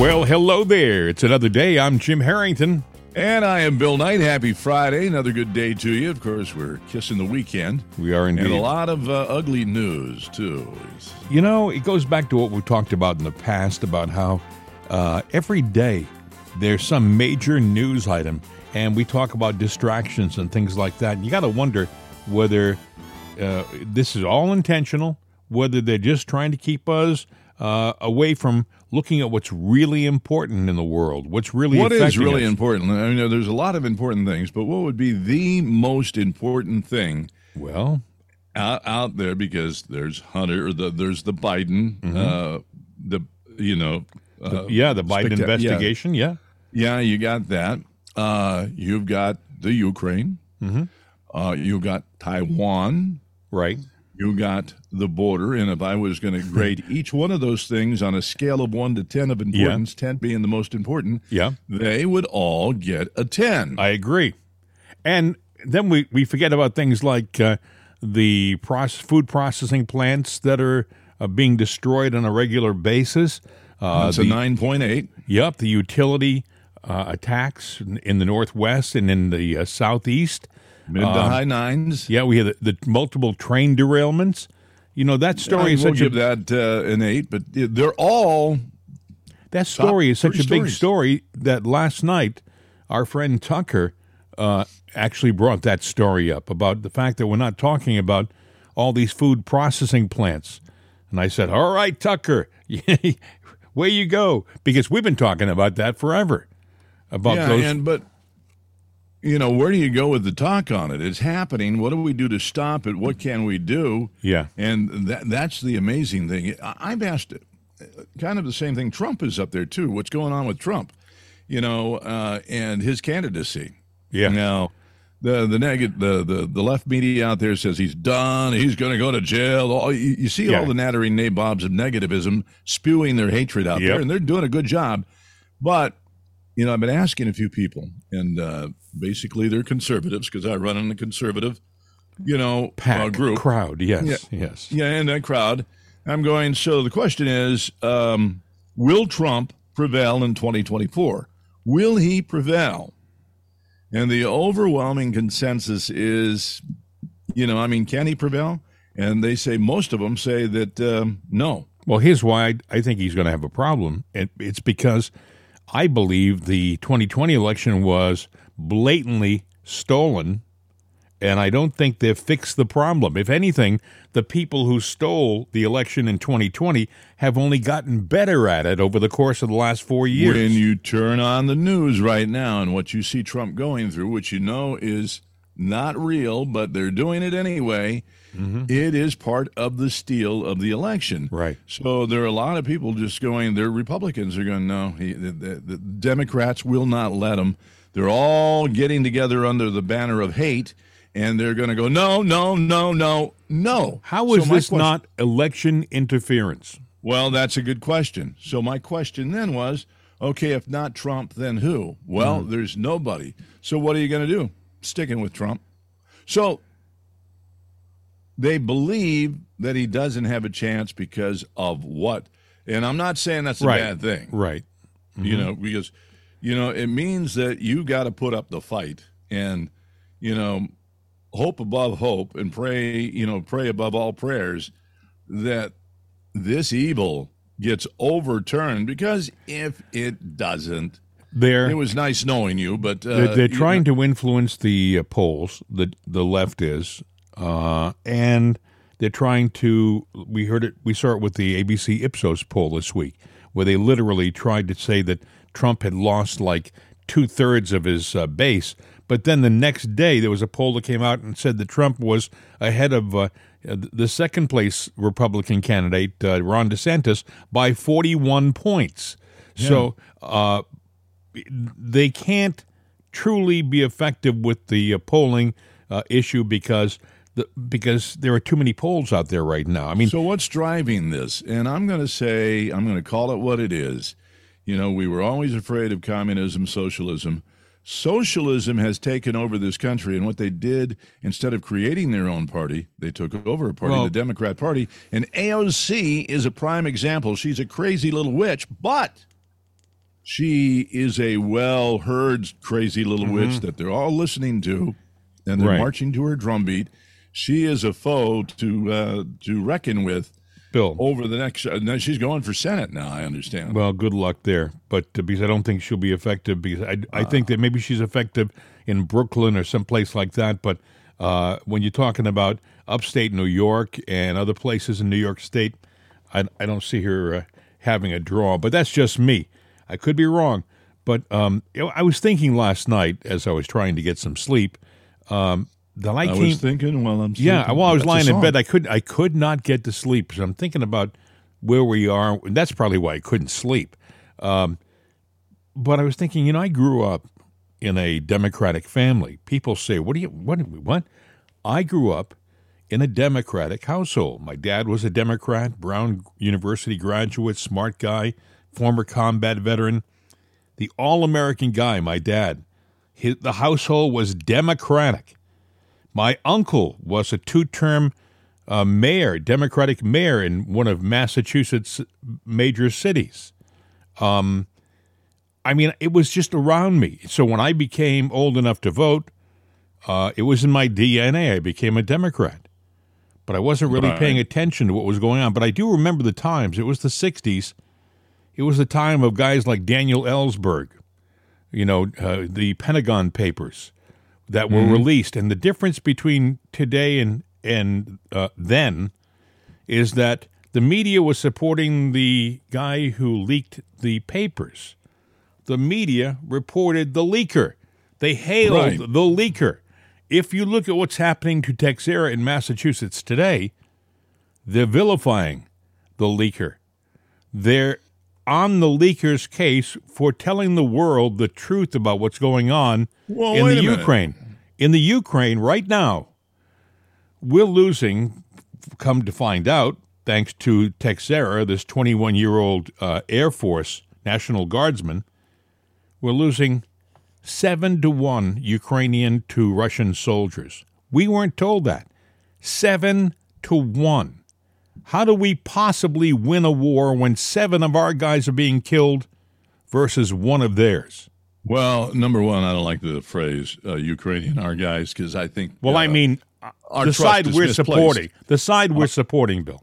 Well, hello there. It's another day. I'm Jim Harrington. And I am Bill Knight. Happy Friday. Another good day to you. Of course, we're kissing the weekend. We are indeed. And a lot of uh, ugly news, too. You know, it goes back to what we talked about in the past about how uh, every day there's some major news item, and we talk about distractions and things like that. And you got to wonder whether uh, this is all intentional, whether they're just trying to keep us uh, away from looking at what's really important in the world, what's really what is really us. important. I mean, there's a lot of important things, but what would be the most important thing? Well, out, out there because there's Hunter, the, there's the Biden, mm-hmm. uh, the you know, uh, the, yeah, the Biden investigation, yeah. yeah, yeah, you got that. Uh, you've got the Ukraine. Mm-hmm. Uh, you got Taiwan, right? you got the border. And if I was going to grade each one of those things on a scale of one to 10 of importance, yeah. 10 being the most important, yeah. they would all get a 10. I agree. And then we, we forget about things like uh, the process, food processing plants that are uh, being destroyed on a regular basis. Uh, That's the, a 9.8. Yep, the utility uh, attacks in, in, the Northwest and in the uh, Southeast. Mid to um, high nines. Yeah, we had the, the, multiple train derailments. You know that story I is such give a, that uh, an eight, but they're all. That story is such a big story that last night our friend Tucker uh, actually brought that story up about the fact that we're not talking about all these food processing plants. And I said, "All right, Tucker, where you go?" Because we've been talking about that forever. About yeah, those, and but you know, where do you go with the talk on it? It's happening. What do we do to stop it? What can we do? Yeah. And that, that's the amazing thing. I've asked it, kind of the same thing. Trump is up there too. What's going on with Trump? You know, uh, and his candidacy. Yeah. Now, the the negative the, the the left media out there says he's done. He's going to go to jail. All, you, you see yeah. all the nattering nabobs of negativism spewing their hatred out yep. there, and they're doing a good job. But you know, I've been asking a few people, and uh, basically they're conservatives because I run in a conservative, you know, Pack, uh, group crowd. Yes, yeah, yes, yeah, and that crowd. I'm going. So the question is, um, will Trump prevail in 2024? Will he prevail? And the overwhelming consensus is, you know, I mean, can he prevail? And they say most of them say that um, no. Well, here's why I, think he's going to have a problem. It, it's because I believe the 2020 election was blatantly stolen, and I don't think they've fixed the problem. If anything, the people who stole the election in 2020 have only gotten better at it over the course of the last four years. When you turn on the news right now and what you see Trump going through, which you know is not real, but they're doing it anyway Mm-hmm. It is part of the steal of the election. Right. So there are a lot of people just going, they're Republicans are going, no, he, the, the, the Democrats will not let them. They're all getting together under the banner of hate and they're going to go, no, no, no, no, no. How is so this question, not election interference? Well, that's a good question. So my question then was, okay, if not Trump, then who? Well, mm. there's nobody. So what are you going to do? Sticking with Trump. So they believe that he doesn't have a chance because of what. And I'm not saying that's a right. bad thing. Right. Mm-hmm. You know, because, you know, it means that you got to put up the fight and, you know, hope above hope and pray, you know, pray above all prayers that this evil gets overturned because if it doesn't, they're, it was nice knowing you, but uh, they're, they're, trying know. to influence the uh, polls. The the left is, uh, and they're trying to. We heard it. We saw it with the ABC Ipsos poll this week, where they literally tried to say that Trump had lost like two thirds of his uh, base. But then the next day, there was a poll that came out and said that Trump was ahead of uh, the second place Republican candidate, uh, Ron DeSantis, by 41 points. Yeah. So uh, they can't truly be effective with the uh, polling uh, issue because the, because there are too many polls out there right now. I mean, so what's driving this? And I'm going to say, I'm going to call it what it is. You know, we were always afraid of communism, socialism. Socialism has taken over this country, and what they did, instead of creating their own party, they took over a party, well, the Democrat Party. And AOC is a prime example. She's a crazy little witch, but she is a well heard crazy little mm-hmm. witch that they're all listening to and they're right. marching to her drumbeat. She is a foe to uh, to reckon with. Bill over the next. Uh, she's going for Senate now. I understand. Well, good luck there, but uh, because I don't think she'll be effective. Because I, I uh, think that maybe she's effective in Brooklyn or someplace like that. But uh, when you're talking about upstate New York and other places in New York State, I, I don't see her uh, having a draw. But that's just me. I could be wrong, but um, I was thinking last night as I was trying to get some sleep um, that I, I came, was thinking while I'm sleeping. yeah while I was lying in bed I could I could not get to sleep. So I'm thinking about where we are, and that's probably why I couldn't sleep. Um, but I was thinking, you know, I grew up in a Democratic family. People say, "What do you what what?" I grew up in a Democratic household. My dad was a Democrat, Brown University graduate, smart guy former combat veteran, the all American guy, my dad. His, the household was Democratic. My uncle was a two term uh, mayor, Democratic mayor in one of Massachusetts' major cities. Um, I mean, it was just around me. So when I became old enough to vote, uh, it was in my DNA. I became a Democrat. But I wasn't really right. paying attention to what was going on. But I do remember the times. It was the 60s. It was the time of guys like Daniel Ellsberg, you know, uh, the Pentagon Papers that were mm-hmm. released. And the difference between today and and uh, then is that the media was supporting the guy who leaked the papers. The media reported the leaker. They hailed right. the leaker. If you look at what's happening to Teixeira in Massachusetts today, they're vilifying the leaker. They're on the leaker's case for telling the world the truth about what's going on well, in the Ukraine. In the Ukraine right now, we're losing, come to find out, thanks to Teixeira, this 21 year old uh, Air Force National Guardsman, we're losing seven to one Ukrainian to Russian soldiers. We weren't told that. Seven to one. How do we possibly win a war when seven of our guys are being killed versus one of theirs? Well, number one, I don't like the phrase uh, Ukrainian our guys because I think. Well, uh, I mean, the side we're misplaced. supporting. The side we're supporting, Bill.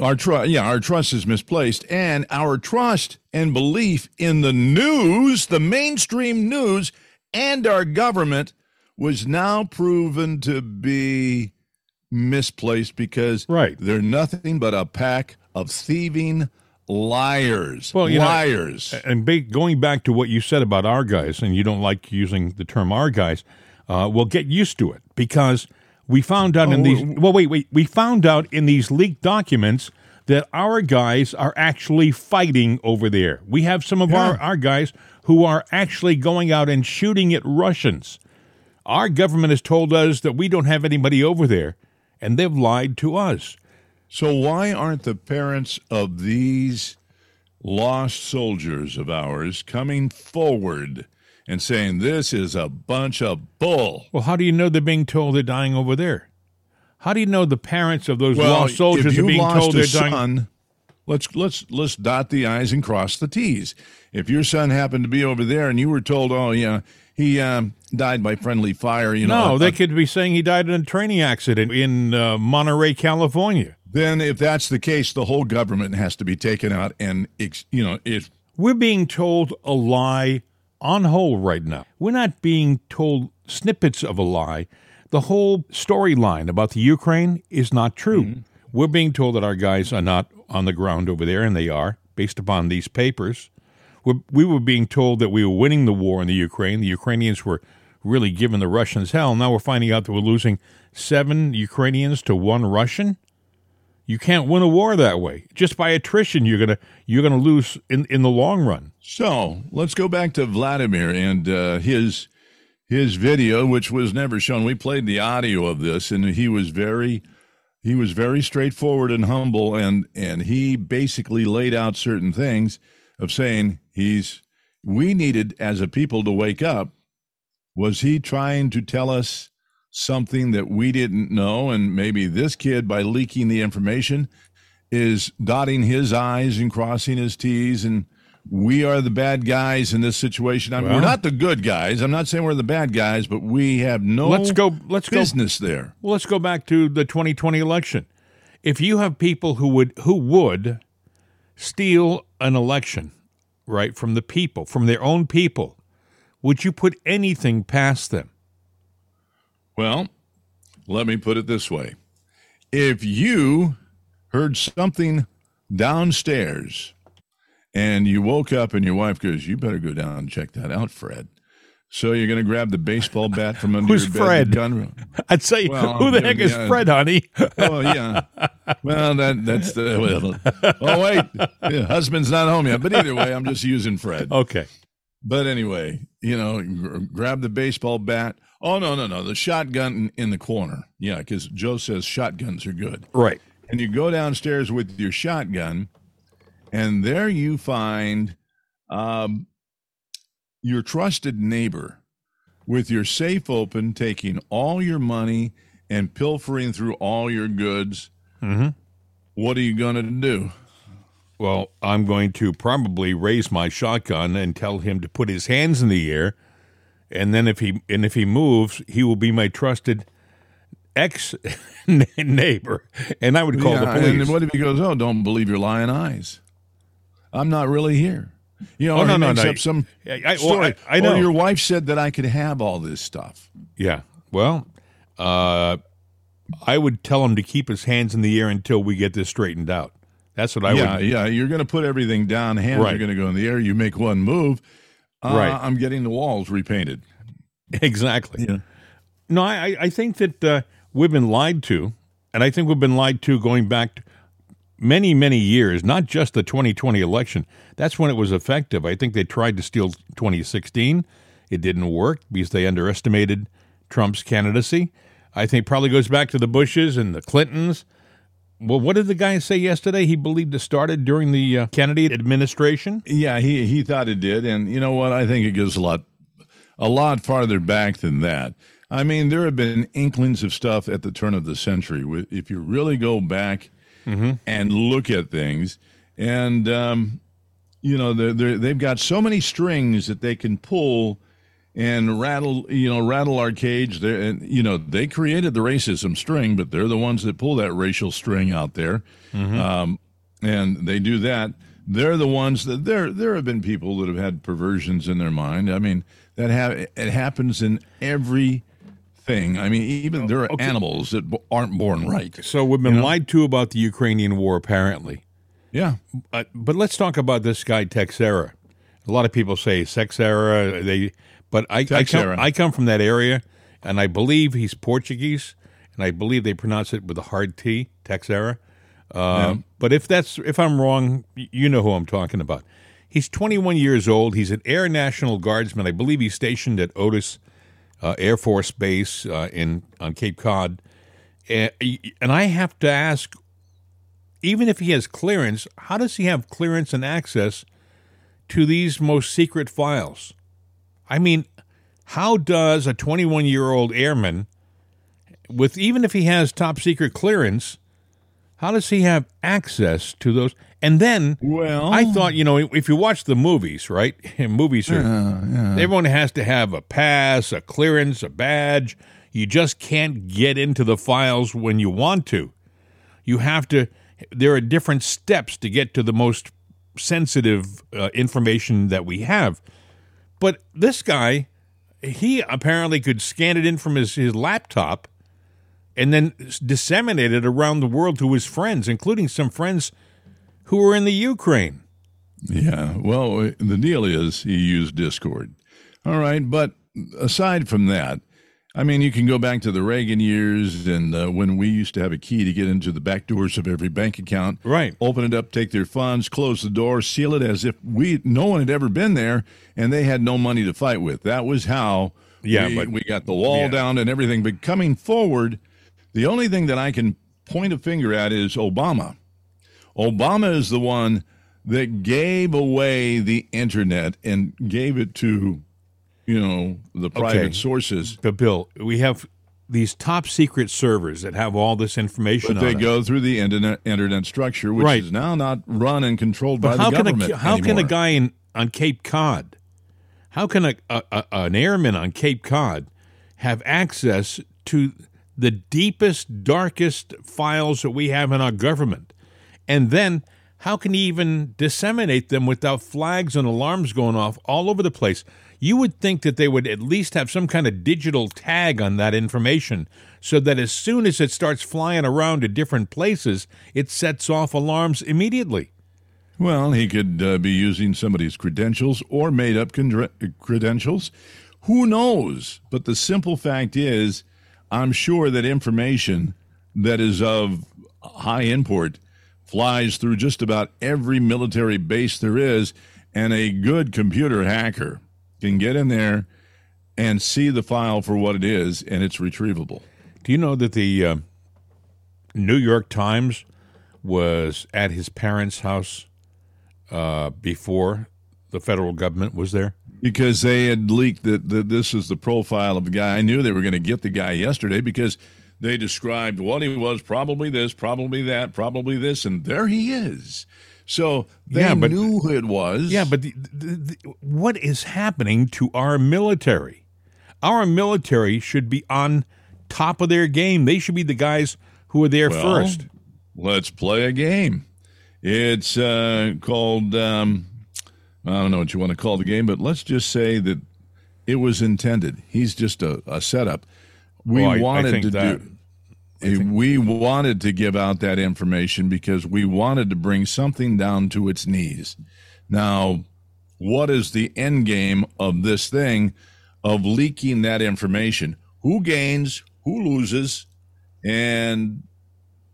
Our trust, yeah, our trust is misplaced, and our trust and belief in the news, the mainstream news, and our government was now proven to be misplaced because right. they're nothing but a pack of thieving liars. Well, liars. Know, and going back to what you said about our guys, and you don't like using the term our guys, uh, well, get used to it because we found out oh, in these. Well, wait, wait. We found out in these leaked documents that our guys are actually fighting over there. We have some of yeah. our, our guys who are actually going out and shooting at Russians. Our government has told us that we don't have anybody over there and they've lied to us. So, why aren't the parents of these lost soldiers of ours coming forward and saying this is a bunch of bull? Well, how do you know they're being told they're dying over there? How do you know the parents of those well, lost soldiers are being told they're dying? son. Let's let's let's dot the i's and cross the t's. If your son happened to be over there and you were told, "Oh, yeah, he um, died by friendly fire. You know, no, they could be saying he died in a training accident in uh, Monterey, California. Then, if that's the case, the whole government has to be taken out, and you know, it. We're being told a lie on whole right now. We're not being told snippets of a lie. The whole storyline about the Ukraine is not true. Mm-hmm. We're being told that our guys are not on the ground over there, and they are, based upon these papers we were being told that we were winning the war in the Ukraine. The Ukrainians were really giving the Russians hell. Now we're finding out that we're losing seven Ukrainians to one Russian. You can't win a war that way. Just by attrition, you're gonna you're gonna lose in in the long run. So let's go back to Vladimir and uh, his his video, which was never shown. We played the audio of this, and he was very he was very straightforward and humble, and and he basically laid out certain things of saying he's we needed as a people to wake up. Was he trying to tell us something that we didn't know? And maybe this kid, by leaking the information, is dotting his I's and crossing his T's and we are the bad guys in this situation. I mean, well, we're not the good guys. I'm not saying we're the bad guys, but we have no let's go, let's go business go, there. Well, let's go back to the 2020 election. If you have people who would who would steal an election, right, from the people, from their own people, would you put anything past them? Well, let me put it this way. If you heard something downstairs and you woke up and your wife goes, "You better go down and check that out, Fred." So you're going to grab the baseball bat from under Who's your bed. Fred? I'd say, well, who the heck is yeah. Fred, honey? oh yeah. Well, that that's the. Well, oh wait, yeah, husband's not home yet. But either way, I'm just using Fred. Okay. But anyway, you know, g- grab the baseball bat. Oh no, no, no, the shotgun in, in the corner. Yeah, because Joe says shotguns are good. Right. And you go downstairs with your shotgun and there you find um, your trusted neighbor with your safe open, taking all your money and pilfering through all your goods. Mm-hmm. What are you going to do? Well, I'm going to probably raise my shotgun and tell him to put his hands in the air, and then if he and if he moves, he will be my trusted ex neighbor, and I would call yeah, the police. And what if he goes, "Oh, don't believe your lying eyes"? I'm not really here. You know, oh, no, no, no. up some I, story. Well, I, I know. Or your wife said that I could have all this stuff. Yeah. Well, uh, I would tell him to keep his hands in the air until we get this straightened out. That's what I yeah, would. Yeah, You're going to put everything down. Hands right. are going to go in the air. You make one move. Uh, right. I'm getting the walls repainted. Exactly. Yeah. No, I, I think that uh, we've been lied to, and I think we've been lied to going back to many, many years, not just the 2020 election. That's when it was effective. I think they tried to steal 2016. It didn't work because they underestimated Trump's candidacy. I think probably goes back to the Bushes and the Clintons. Well, what did the guy say yesterday? He believed it started during the uh, Kennedy administration. Yeah, he he thought it did, and you know what? I think it goes a lot, a lot farther back than that. I mean, there have been inklings of stuff at the turn of the century. If you really go back mm-hmm. and look at things. And, um, you know, they're, they have got so many strings that they can pull and rattle, you know, rattle our cage. There, and you know, they created the racism string, but they're the ones that pull that racial string out there, mm-hmm. um, and they do that. They're the ones that there. There have been people that have had perversions in their mind. I mean, that have it happens in every thing. I mean, even there are okay. animals that aren't born right. So we've been you know? lied to about the Ukrainian war, apparently. Yeah. But, but let's talk about this guy, Teixeira. A lot of people say Sexera. They, but I, I come, I come from that area, and I believe he's Portuguese, and I believe they pronounce it with a hard T, Teixeira. Uh, yeah. But if that's if I'm wrong, you know who I'm talking about. He's 21 years old. He's an Air National Guardsman. I believe he's stationed at Otis uh, Air Force Base uh, in on Cape Cod, and, I have to ask, even if he has clearance, how does he have clearance and access to these most secret files? I mean, how does a 21 year old airman, with even if he has top secret clearance, how does he have access to those? And then, well, I thought, you know, if you watch the movies, right? movies are yeah, yeah. everyone has to have a pass, a clearance, a badge. You just can't get into the files when you want to. You have to. There are different steps to get to the most sensitive uh, information that we have. But this guy, he apparently could scan it in from his, his laptop and then disseminated around the world to his friends, including some friends who were in the Ukraine. Yeah, well, the deal is he used Discord. All right, but aside from that, I mean, you can go back to the Reagan years and uh, when we used to have a key to get into the back doors of every bank account. Right. Open it up, take their funds, close the door, seal it as if we no one had ever been there and they had no money to fight with. That was how yeah, we, but, we got the wall yeah. down and everything. But coming forward, the only thing that I can point a finger at is Obama. Obama is the one that gave away the internet and gave it to, you know, the private okay. sources. But Bill, we have these top secret servers that have all this information. But they go through the internet internet structure, which Right. is now not run and controlled But by how the can government a how can a guy in on Cape Cod, how can a, a an airman on Cape Cod have access to the deepest, darkest files that we have in our government, and then how can he even disseminate them without flags and alarms going off all over the place? You would think that they would at least have some kind of digital tag on that information so that as soon as it starts flying around to different places, it sets off alarms immediately. Well, he could uh, be using somebody's credentials or made up con- credentials. Who knows? But the simple fact is, I'm sure that information that is of high import flies through just about every military base there is, and a good computer hacker can get in there and see the file for what it is, and it's retrievable. Do you know that the uh, New York Times was at his parents' house uh, before the federal government was there? because they had leaked that, that this is the profile of the guy. I knew they were going to get the guy yesterday because they described what he was probably this, probably that, probably this, and there he is. So they Yeah, but- knew who it was. Yeah, but the, the, the, what is happening to our military? Our military should be on top of their game. They should be the guys who are there Well, first. let's play a game. It's uh, called, um, I don't know what you want to call the game, but let's just say that it was intended. He's just a, a setup. We Well, I- I wanted think to that- do. we wanted to give out that information because we wanted to bring something down to its knees. Now, what is the end game of this thing of leaking that information? Who gains, who loses, and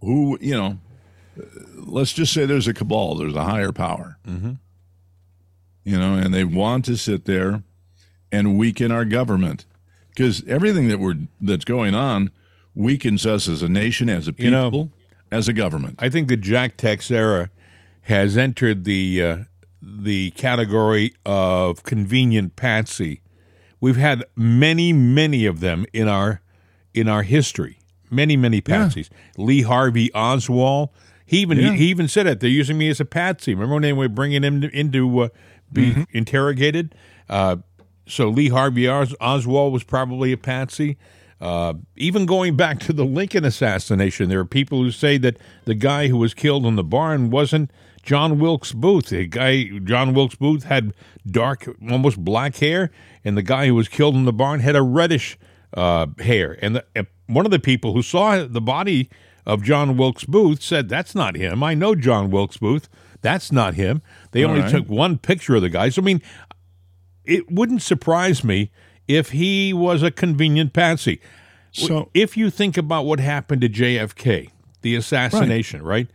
who, you know, let's just say there's a cabal, there's a higher power. Mhm. You know, and they want to sit there and weaken our government because everything that we're that's going on weakens us as a nation, as a people, You know- as a government. I think the Jack Teixeira has entered the uh, the category of convenient patsy. We've had many, many of them in our in our history. Many, many patsies. Lee Harvey Oswald. He even Yeah. he even said it. They're using me as a patsy. Remember when they were bringing him into uh, be Mm-hmm. interrogated? Uh, so Lee Harvey Os- Oswald was probably a patsy. Uh, even going back to the Lincoln assassination, there are people who say that the guy who was killed in the barn wasn't John Wilkes Booth. The guy John Wilkes Booth had dark, almost black hair, and the guy who was killed in the barn had a reddish uh, hair. And the, uh, one of the people who saw the body of John Wilkes Booth said, "That's not him. I know John Wilkes Booth. That's not him." They All only right. took one picture of the guy. So I mean, it wouldn't surprise me if he was a convenient patsy. So If you think about what happened to JFK, the assassination, right?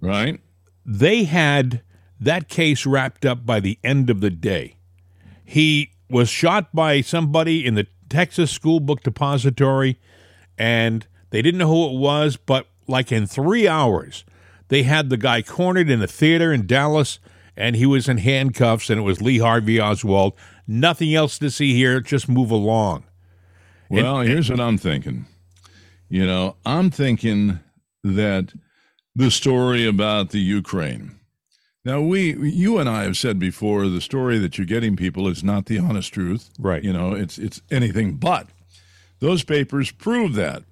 right, They had that case wrapped up by the end of the day. He was shot by somebody in the Texas School Book Depository, and they didn't know who it was, but like in three hours, they had the guy cornered in a theater in Dallas, and he was in handcuffs, and it was Lee Harvey Oswald. Nothing else to see here, just move along. Well, here's what I'm thinking. You know, I'm thinking that the story about the Ukraine. Now, we, you and I have said before, the story that you're getting people is not the honest truth. Right. You know, it's it's anything but. Those papers prove that.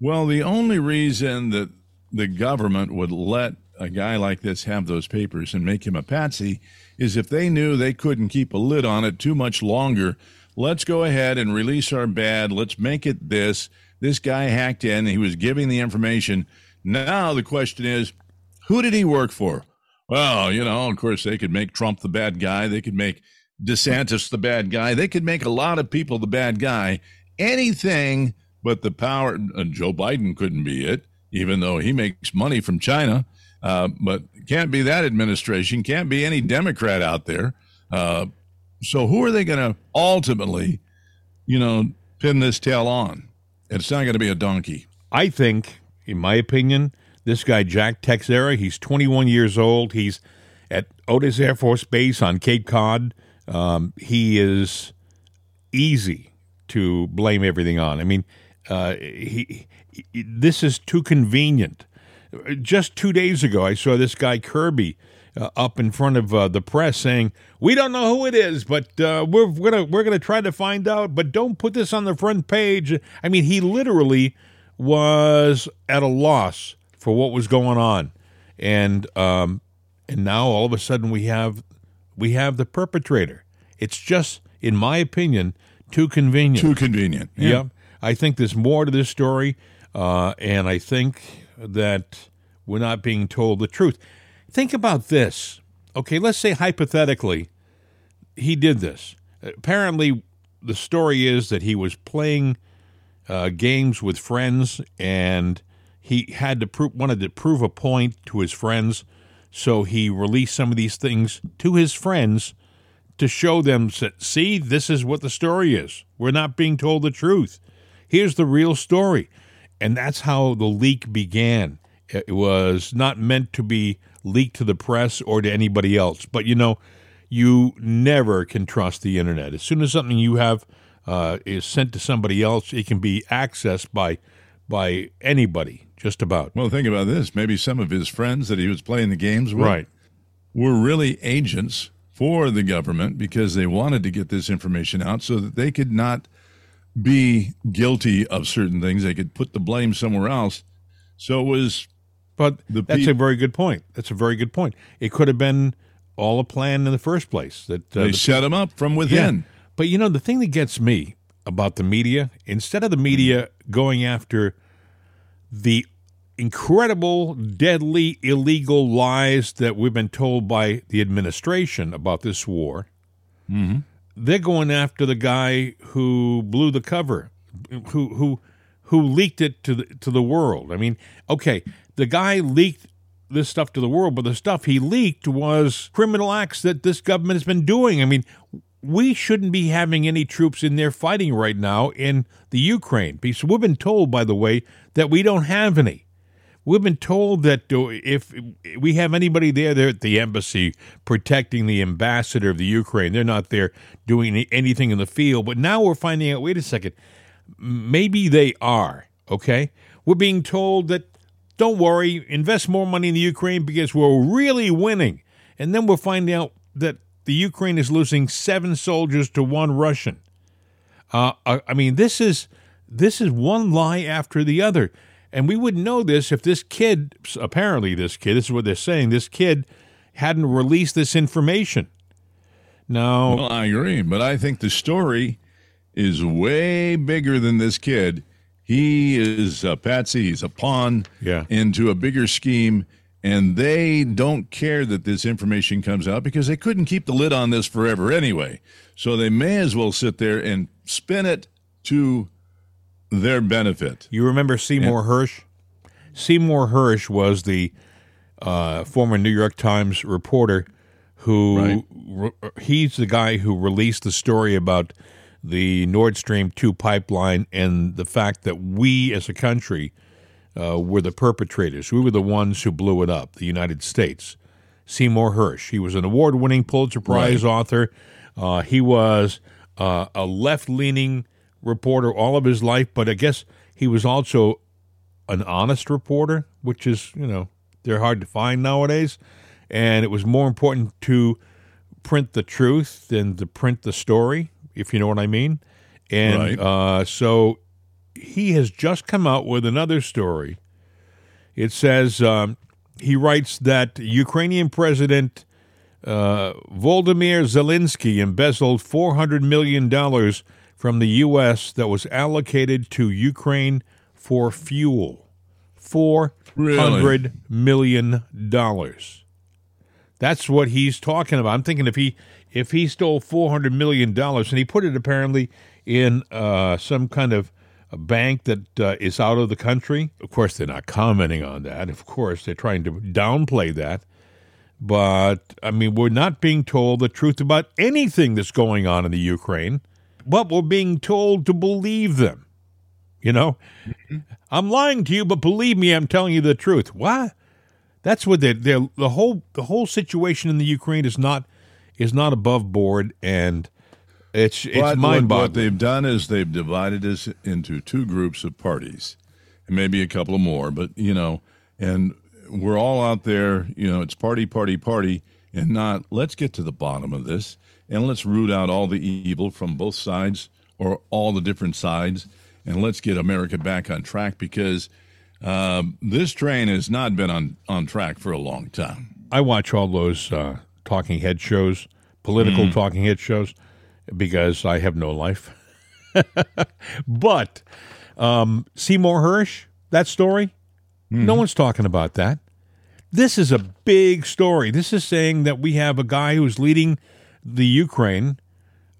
Well, the only reason that the government would let a guy like this have those papers and make him a patsy is if they knew they couldn't keep a lid on it too much longer. Let's go ahead and release our bad. Let's make it this. This guy hacked in. He was giving the information. Now the question is, who did he work for? Well, you know, of course, they could make Trump the bad guy. They could make DeSantis the bad guy. They could make a lot of people the bad guy. Anything but the power. Uh, Joe Biden couldn't be it, even though he makes money from China. Uh, but can't be that administration. Can't be any Democrat out there. Uh, so who are they going to ultimately, you know, pin this tail on? It's not going to be a donkey. I think, in my opinion, this guy Jack Teixeira, he's 21 years old. He's at Otis Air Force Base on Cape Cod. Um, he is easy to blame everything on. I mean, Uh, he, he, this is too convenient. Just two days ago, I saw this guy Kirby uh, up in front of uh, the press saying, "We don't know who it is, but uh, we're gonna we're gonna try to find out. But don't put this on the front page." I mean, he literally was at a loss for what was going on, and um, and now all of a sudden we have we have the perpetrator. It's just, in my opinion, too convenient. Too convenient. Yeah, yeah. I think there's more to this story, uh, and I think that we're not being told the truth. Think about this. Okay, let's say hypothetically he did this. Apparently, the story is that he was playing uh, games with friends and he had to prove, wanted to prove a point to his friends, so he released some of these things to his friends to show them that see, this is what the story is. We're not being told the truth. Here's the real story, and that's how the leak began. It was not meant to be leaked to the press or to anybody else. But you know, you never can trust the internet. As soon as something you have uh, is sent to somebody else, it can be accessed by by anybody, just about. Well, think about this. Maybe some of his friends that he was playing the games with right. were really agents for the government because they wanted to get this information out so that they could not be guilty of certain things. They could put the blame somewhere else. So it was but that's pe- a very good point. That's a very good point. It could have been all a plan in the first place. That uh, they the set them up from within. Yeah. But you know, the thing that gets me about the media, instead of the media going after the incredible, deadly, illegal lies that we've been told by the administration about this war, mm-hmm. They're going after the guy who blew the cover, who who who leaked it to the to the world. I mean, okay, the guy leaked this stuff to the world, but the stuff he leaked was criminal acts that this government has been doing. I mean, we shouldn't be having any troops in there fighting right now in the Ukraine. Because we've been told, by the way, that we don't have any. We've been told that if we have anybody there, they're at the embassy protecting the ambassador of the Ukraine. They're not there doing anything in the field. But now we're finding out wait a second, maybe they are, okay? We're being told that don't worry, invest more money in the Ukraine because we're really winning. And then we're finding out that the Ukraine is losing seven soldiers to one Russian. Uh, I mean, this is this is one lie after the other, and we wouldn't know this if this kid, apparently this kid, this is what they're saying, this kid hadn't released this information. No, well, I agree, but I think the story is way bigger than this kid he is a patsy. He's a pawn yeah. into a bigger scheme. And they don't care that this information comes out because they couldn't keep the lid on this forever anyway. So they may as well sit there and spin it to their benefit. You remember Seymour and, Hersh? Seymour Hersh was the uh, former New York Times reporter who right. re- he's the guy who released the story about the Nord Stream 2 pipeline and the fact that we as a country uh, were the perpetrators. We were the ones who blew it up, the United States. Seymour Hersh. He was an award winning Pulitzer Prize right. author. Uh, he was uh, a left leaning reporter all of his life, but I guess he was also an honest reporter, which is, you know, they're hard to find nowadays. And it was more important to print the truth than to print the story if you know what I mean. And right. uh, so he has just come out with another story. It says um, he writes that Ukrainian President uh, Volodymyr Zelensky embezzled $400 million from the U.S. that was allocated to Ukraine for fuel. Four hundred really? million dollars. That's what he's talking about. I'm thinking if he if he stole four hundred million dollars and he put it apparently in uh, some kind of a bank that uh, is out of the country. Of course, they're not commenting on that. Of course, they're trying to downplay that. But I mean, we're not being told the truth about anything that's going on in the Ukraine, but we're being told to believe them. You know, mm-hmm. I'm lying to you, but believe me, I'm telling you the truth. What? That's what they the whole the whole situation in the Ukraine is not is not above board, and It's it's mind boggling. What they've done is they've divided us into two groups of parties, and maybe a couple more. But you know, and we're all out there. You know, it's party, party, party, and not let's get to the bottom of this and let's root out all the evil from both sides or all the different sides, and let's get America back on track because um, this train has not been on on track for a long time. I watch all those uh, talking head shows, political mm. talking head shows because I have no life. but um, Seymour Hersh, that story, mm no one's talking about that. This is a big story. This is saying that we have a guy who's leading the Ukraine,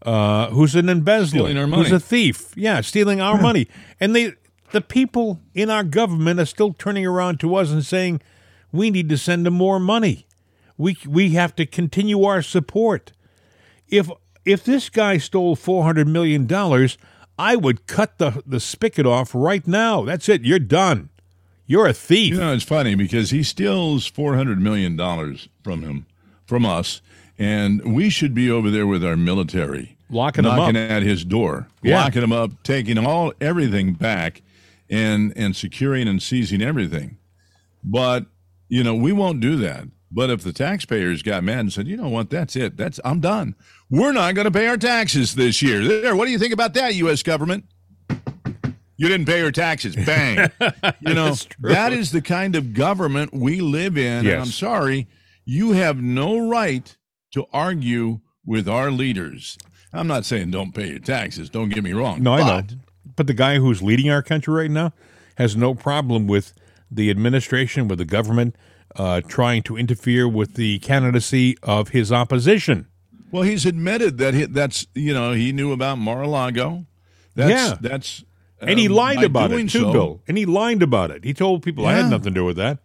uh, who's an embezzler, who's a thief. Yeah, stealing our money. And they, the people in our government are still turning around to us and saying, we need to send them more money. We, we have to continue our support. If if this guy stole $400 million, I would cut the, the spigot off right now. That's it. You're done. You're a thief. You know, it's funny because he steals $400 million from him, from us, and we should be over there with our military. Locking knocking him up. at his door, yeah. locking him up, taking all everything back, and and securing and seizing everything. But you know we won't do that. But if the taxpayers got mad and said, you know what, that's it, that's I'm done. We're not going to pay our taxes this year. There, what do you think about that, U.S. government? You didn't pay your taxes. Bang. you know, that is the kind of government we live in. Yes. And I'm sorry, you have no right to argue with our leaders. I'm not saying don't pay your taxes. Don't get me wrong. No, I know. But the guy who's leading our country right now has no problem with the administration, with the government uh, trying to interfere with the candidacy of his opposition. Well, he's admitted that he, that's you know he knew about Mar-a-Lago. That's, yeah, that's and he um, lied about it too, so, Bill. And he lied about it. He told people yeah. I had nothing to do with that.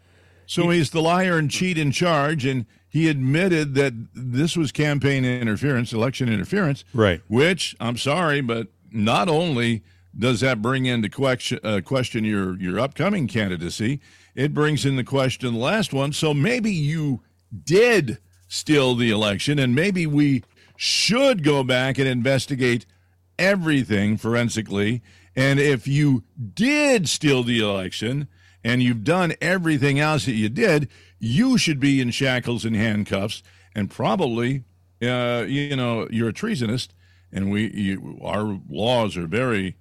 So he, he's the liar and cheat in charge, and he admitted that this was campaign interference, election interference. Right. Which I'm sorry, but not only does that bring into question, uh, question your your upcoming candidacy, it brings in the question the last one. So maybe you did steal the election, and maybe we should go back and investigate everything forensically. And if you did steal the election and you've done everything else that you did, you should be in shackles and handcuffs, and probably, uh, you know, you're a treasonist. And we, you, our laws are very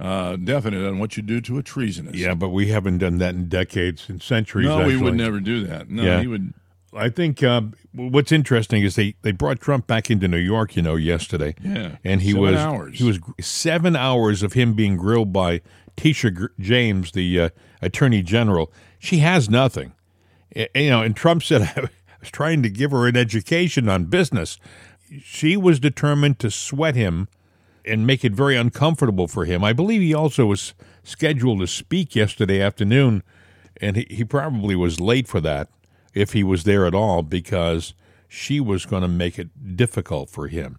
uh, definite on what you do to a treasonist. Yeah, but we haven't done that in decades and centuries. No, actually. we would never do that. No, yeah. he would. I think uh, what's interesting is they, they brought Trump back into New York, you know, yesterday. Yeah, and he was hours. he was seven hours of him being grilled by Tisha James, the uh, Attorney General. She has nothing, you know. And Trump said, "I was trying to give her an education on business." She was determined to sweat him and make it very uncomfortable for him. I believe he also was scheduled to speak yesterday afternoon, and he, he probably was late for that, if he was there at all, because she was going to make it difficult for him.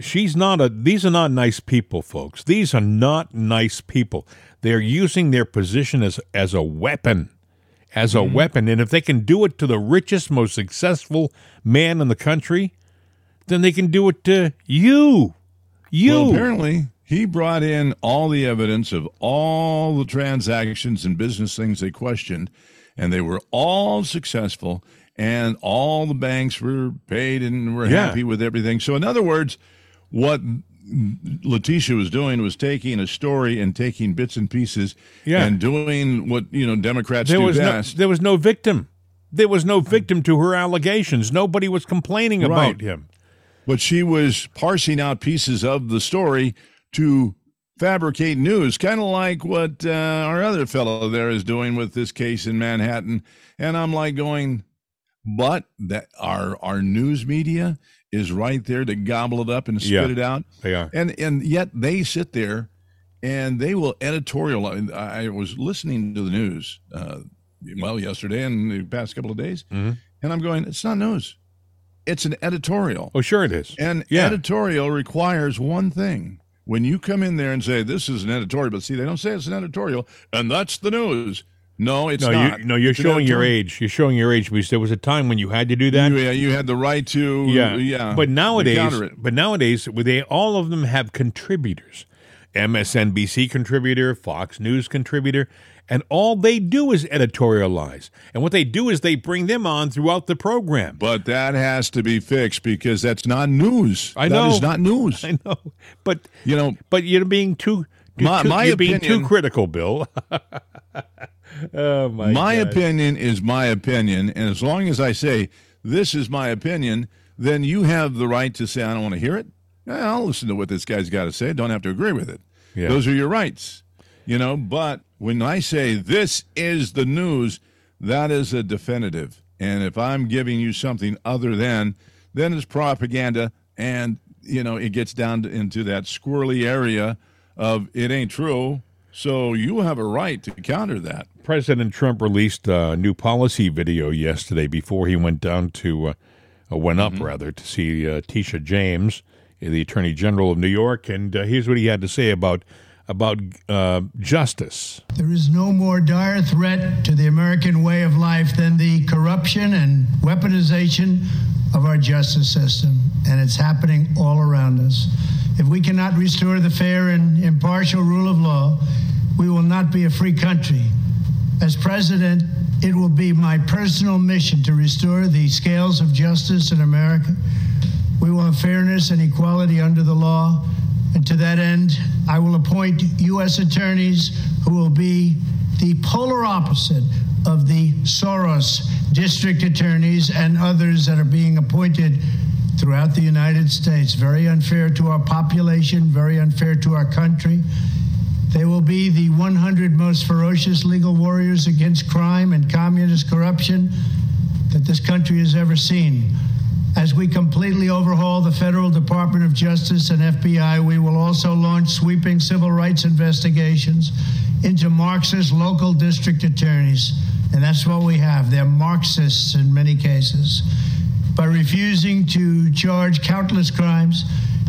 She's not a, these are not nice people, folks. These are not nice people. They're using their position as, as a weapon. As a mm-hmm. weapon. And if they can do it to the richest, most successful man in the country, then they can do it to you. You well, apparently he brought in all the evidence of all the transactions and business things they questioned, and they were all successful, and all the banks were paid and were yeah. happy with everything. So, in other words, what Letitia was doing was taking a story and taking bits and pieces yeah. and doing what you know Democrats there do was best. No, there was no victim. There was no victim to her allegations. Nobody was complaining right. about him but she was parsing out pieces of the story to fabricate news, kind of like what uh, our other fellow there is doing with this case in Manhattan. And I'm like going, but that our our news media is right there to gobble it up and spit yeah, it out. They are, and and yet they sit there and they will editorial. I was listening to the news, uh, well, yesterday and the past couple of days, mm-hmm. and I'm going, it's not news it's an editorial. Oh, sure it is. And yeah. editorial requires one thing. When you come in there and say this is an editorial, but see, they don't say it's an editorial, and that's the news. No, it's no, not. You, no, you're showing your age. You're showing your age because there was a time when you had to do that. Yeah, you had the right to. Yeah, yeah. But nowadays, but nowadays, they all of them have contributors. MSNBC contributor, Fox News contributor, and all they do is editorialize. And what they do is they bring them on throughout the program. But that has to be fixed because that's not news. I know. That is not news. I know. But you know, but you're being too my, too, my you're opinion, being too critical, Bill. oh my My opinion is my opinion, and as long as I say this is my opinion, then you have the right to say I don't want to hear it. I'll listen to what this guy's got to say. Don't have to agree with it. Yeah. Those are your rights. You know, but when I say this is the news, that is a definitive. And if I'm giving you something other than, then it's propaganda. And, you know, it gets down to, into that squirrely area of it ain't true. So you have a right to counter that. President Trump released a new policy video yesterday before he went down to, uh, uh, went up Mm-hmm. rather, to see uh, Tisha James, the Attorney General of New York. And uh, here's what he had to say about about uh, justice. There is no more dire threat to the American way of life than the corruption and weaponization of our justice system, and it's happening all around us. If we cannot restore the fair and impartial rule of law, we will not be a free country. As president, it will be my personal mission to restore the scales of justice in America. We want fairness and equality under the law. And to that end, I will appoint U.S. attorneys who will be the polar opposite of the Soros district attorneys and others that are being appointed throughout the United States. Very unfair to our population, very unfair to our country. They will be the 100 most ferocious legal warriors against crime and communist corruption that this country has ever seen. As we completely overhaul the Federal Department of Justice and FBI, we will also launch sweeping civil rights investigations into Marxist local district attorneys. And that's what we have. They're Marxists in many cases. By refusing to charge countless crimes,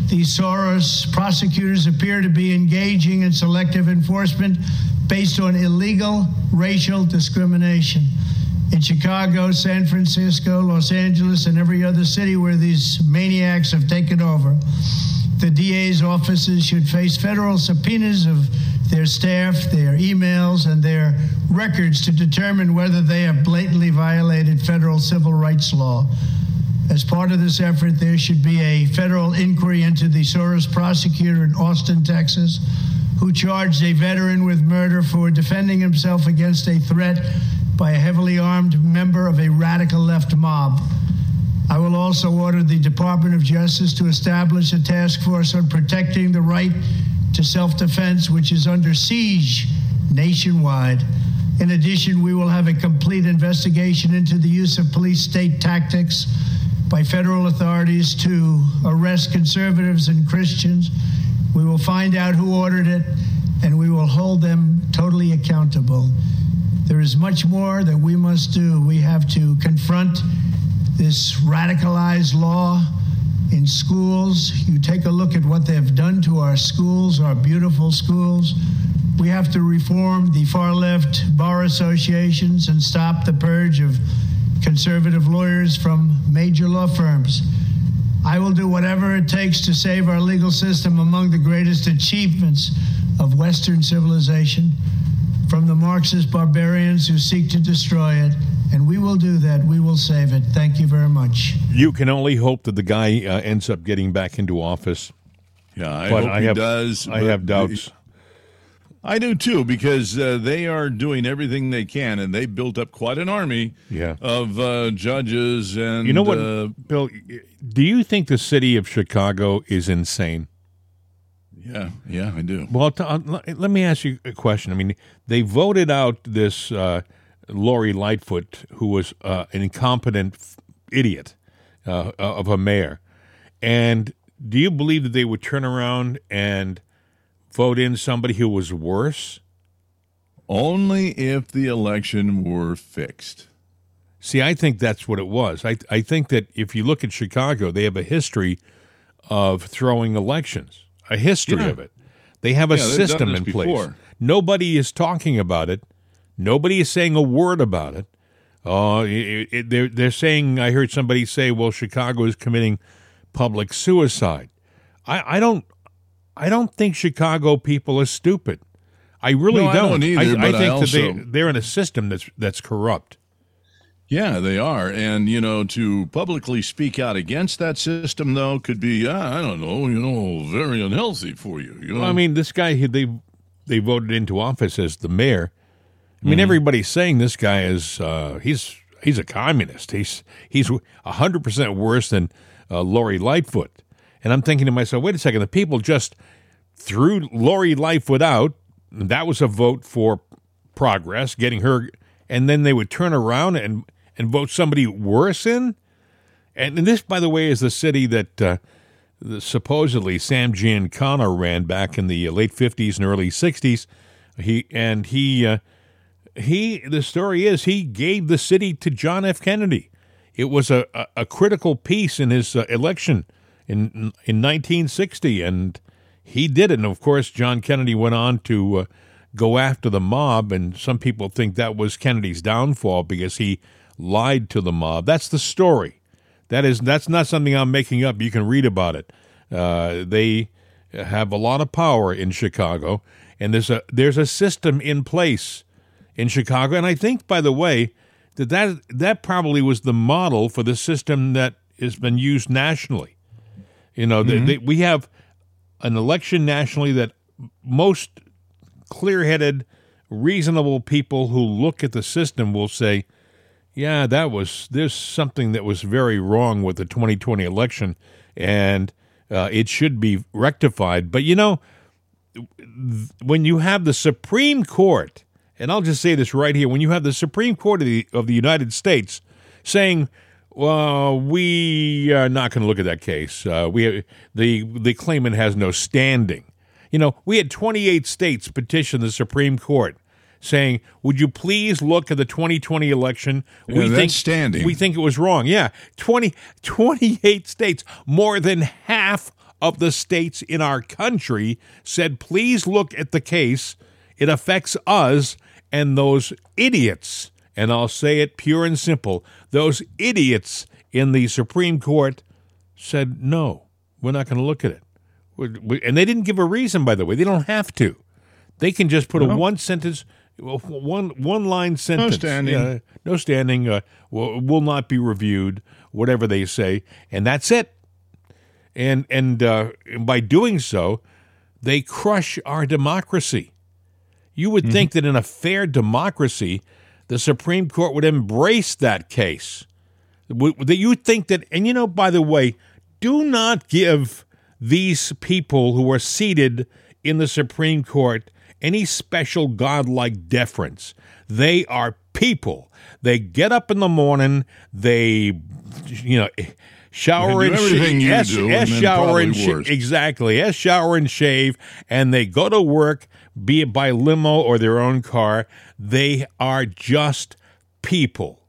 these Soros prosecutors appear to be engaging in selective enforcement based on illegal racial discrimination in Chicago, San Francisco, Los Angeles, and every other city where these maniacs have taken over. The DA's offices should face federal subpoenas of their staff, their emails, and their records to determine whether they have blatantly violated federal civil rights law. As part of this effort, there should be a federal inquiry into the Soros prosecutor in Austin, Texas, who charged a veteran with murder for defending himself against a threat by a heavily armed member of a radical left mob. I will also order the Department of Justice to establish a task force on protecting the right to self defense, which is under siege nationwide. In addition, we will have a complete investigation into the use of police state tactics by federal authorities to arrest conservatives and Christians. We will find out who ordered it, and we will hold them totally accountable. Is much more that we must do. We have to confront this radicalized law in schools. You take a look at what they've done to our schools, our beautiful schools. We have to reform the far left bar associations and stop the purge of conservative lawyers from major law firms. I will do whatever it takes to save our legal system among the greatest achievements of Western civilization from the Marxist barbarians who seek to destroy it. And we will do that. We will save it. Thank you very much. You can only hope that the guy uh, ends up getting back into office. Yeah, I but hope I he have, does. I have doubts. I do too, because uh, they are doing everything they can, and they built up quite an army Yeah. of uh, judges and You know what, uh, Bill? Do you think the city of Chicago is insane? Yeah, yeah, I do. Well, t- uh, let me ask you a question. I mean, they voted out this uh, Lori Lightfoot, who was uh, an incompetent f- idiot uh, of a mayor. And do you believe that they would turn around and vote in somebody who was worse? Only if the election were fixed. See, I think that's what it was. I I think that if you look at Chicago, they have a history of throwing elections, a history Yeah. of it. They have a Yeah, system in place. before. Nobody is talking about it Nobody is saying a word about it. Uh, it, it, they're, they're saying, I heard somebody say, well, Chicago is committing public suicide. I, I don't I don't think Chicago people are stupid. I really no, don't. I don't either. I, I think also, that they, they're in a system that's that's corrupt. Yeah, they are. And, you know, to publicly speak out against that system, though, could be, uh, I don't know, you know, very unhealthy for you. you know? Well, I mean, this guy, they, they voted into office as the mayor. I mean, mm-hmm. everybody's saying this guy is, uh, he's, he's a communist. He's, he's 100% worse than uh, Lori Lightfoot. And I'm thinking to myself, wait a second, the people just threw Lori Lightfoot out. That was a vote for progress, getting her, and then they would turn around and and vote somebody worse in. And, and this, by the way, is the city that uh, supposedly Sam Giancana ran back in the late fifties and early sixties. He and he uh, he. The story is he gave the city to John F. Kennedy. It was a, a, a critical piece in his uh, election in in 1960, and he did it. And of course, John Kennedy went on to uh, go after the mob, and some people think that was Kennedy's downfall because he lied to the mob. That's the story. That is that's not something I'm making up. You can read about it. Uh, they have a lot of power in Chicago, and there's a there's a system in place in Chicago. And I think, by the way, that that, that probably was the model for the system that has been used nationally. You know, mm-hmm. they, they, we have an election nationally that most clear headed, reasonable people who look at the system will say, yeah, that was, there's something that was very wrong with the 2020 election, and uh, it should be rectified. But you know, when you have the Supreme Court, and I'll just say this right here when you have the Supreme Court of the, of the United States saying, well, we are not going to look at that case. Uh, we the the claimant has no standing. You know, we had 28 states petition the Supreme Court saying, "Would you please look at the 2020 election? Yeah, we think standing. We think it was wrong." Yeah, 20 28 states, more than half of the states in our country said, "Please look at the case. It affects us and those idiots." And I'll say it pure and simple those idiots in the Supreme Court said, no, we're not going to look at it. And they didn't give a reason, by the way. They don't have to. They can just put no. a one sentence, one one line sentence. No standing. Uh, no standing. Uh, will, will not be reviewed. Whatever they say, and that's it. And and uh, by doing so, they crush our democracy. You would mm-hmm. think that in a fair democracy, the Supreme Court would embrace that case. That you think that, and you know, by the way, do not give these people who are seated in the Supreme Court any special godlike deference. They are people. They get up in the morning, they, you know, shower and shave, S, S shower and sh- exactly, S shower and shave, and they go to work, be it by limo or their own car. They are just people.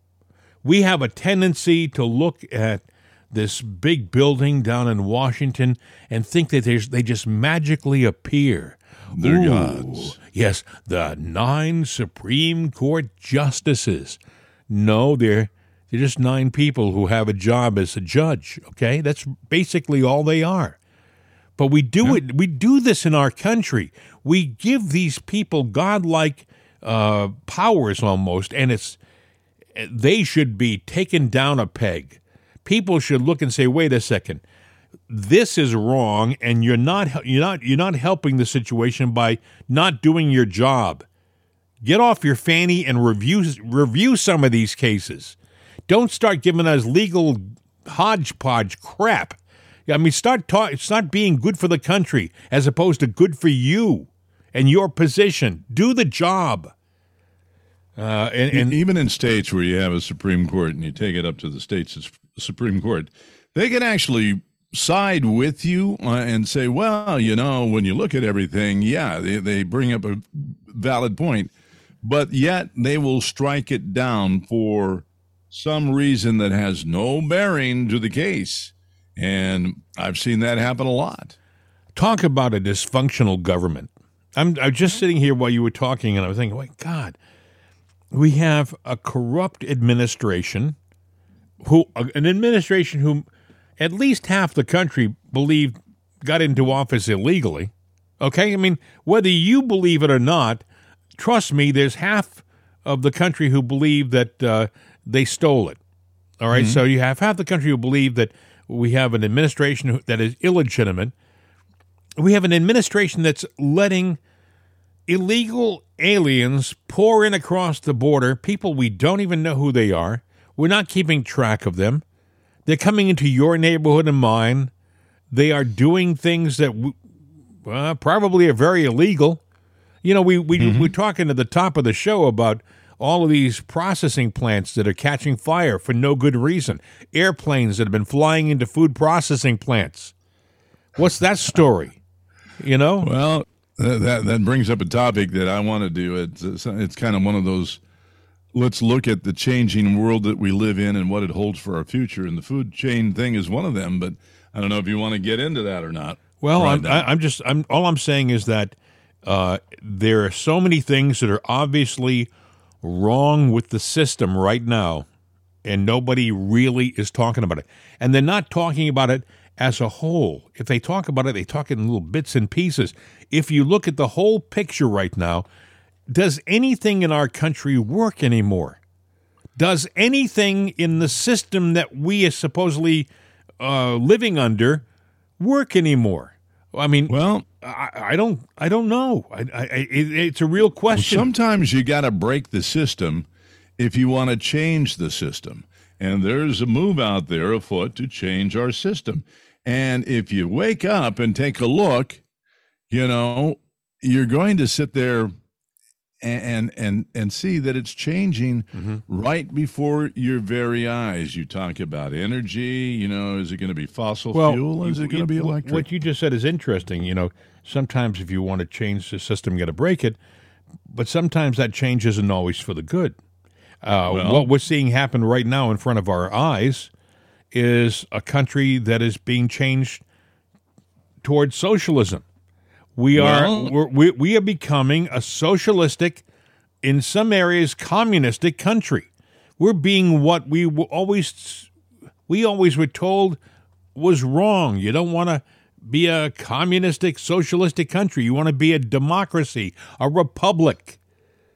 We have a tendency to look at this big building down in Washington and think that they just magically appear. They're Ooh, gods. Yes, the nine Supreme Court justices. No, they're they're just nine people who have a job as a judge. Okay, that's basically all they are. But we do yeah. it. We do this in our country. We give these people godlike uh, powers almost, and it's they should be taken down a peg. People should look and say, "Wait a second, this is wrong," and you're not you're not you're not helping the situation by not doing your job. Get off your fanny and review review some of these cases. Don't start giving us legal hodgepodge crap. I mean, start talk, start being good for the country as opposed to good for you and your position. Do the job. Uh, and, and, even in states where you have a Supreme Court and you take it up to the state's Supreme Court, they can actually side with you uh, and say, well, you know, when you look at everything, yeah, they, they bring up a valid point, but yet they will strike it down for some reason that has no bearing to the case. And I've seen that happen a lot. Talk about a dysfunctional government. I'm, I'm just sitting here while you were talking, and I was thinking, "Wait, God, we have a corrupt administration who an administration who at least half the country believed got into office illegally. Okay? I mean, whether you believe it or not, trust me, there's half of the country who believe that uh, they stole it. All right? mm-hmm. So you have half the country who believe that we have an administration that is illegitimate. We have an administration that's letting illegal aliens pour in across the border, people we don't even know who they are. We're not keeping track of them. They're coming into your neighborhood and mine. They are doing things that uh, probably are very illegal. You know, we, we, mm-hmm. we're talking at the top of the show about all of these processing plants that are catching fire for no good reason, airplanes that have been flying into food processing plants. What's that story? You know? Well, that that brings up a topic that I want to do. It's it's kind of one of those. Let's look at the changing world that we live in and what it holds for our future. And the food chain thing is one of them. But I don't know if you want to get into that or not. Well, I'm, I'm, just I'm all I'm saying is that uh, there are so many things that are obviously wrong with the system right now, and nobody really is talking about it. And they're not talking about it as a whole. If they talk about it, they talk it in little bits and pieces. If you look at the whole picture right now, does anything in our country work anymore? Does anything in the system that we are supposedly uh, living under work anymore? I mean, well, I, I don't, I don't know. I, I, it, it's a real question. Well, sometimes you got to break the system if you want to change the system. And there's a move out there afoot to change our system. And if you wake up and take a look, you know, you're going to sit there and and and see that it's changing mm-hmm. right before your very eyes. You talk about energy, you know, is it going to be fossil well, fuel? Is it going to be electric? What you just said is interesting. You know, sometimes if you want to change the system, you got to break it, but sometimes that change isn't always for the good. Uh, well, what we're seeing happen right now in front of our eyes is a country that is being changed towards socialism. We well, are we we are becoming a socialistic, in some areas, communistic country. We're being what we always we always were told was wrong. You don't want to be a communistic, socialistic country. You want to be a democracy, a republic.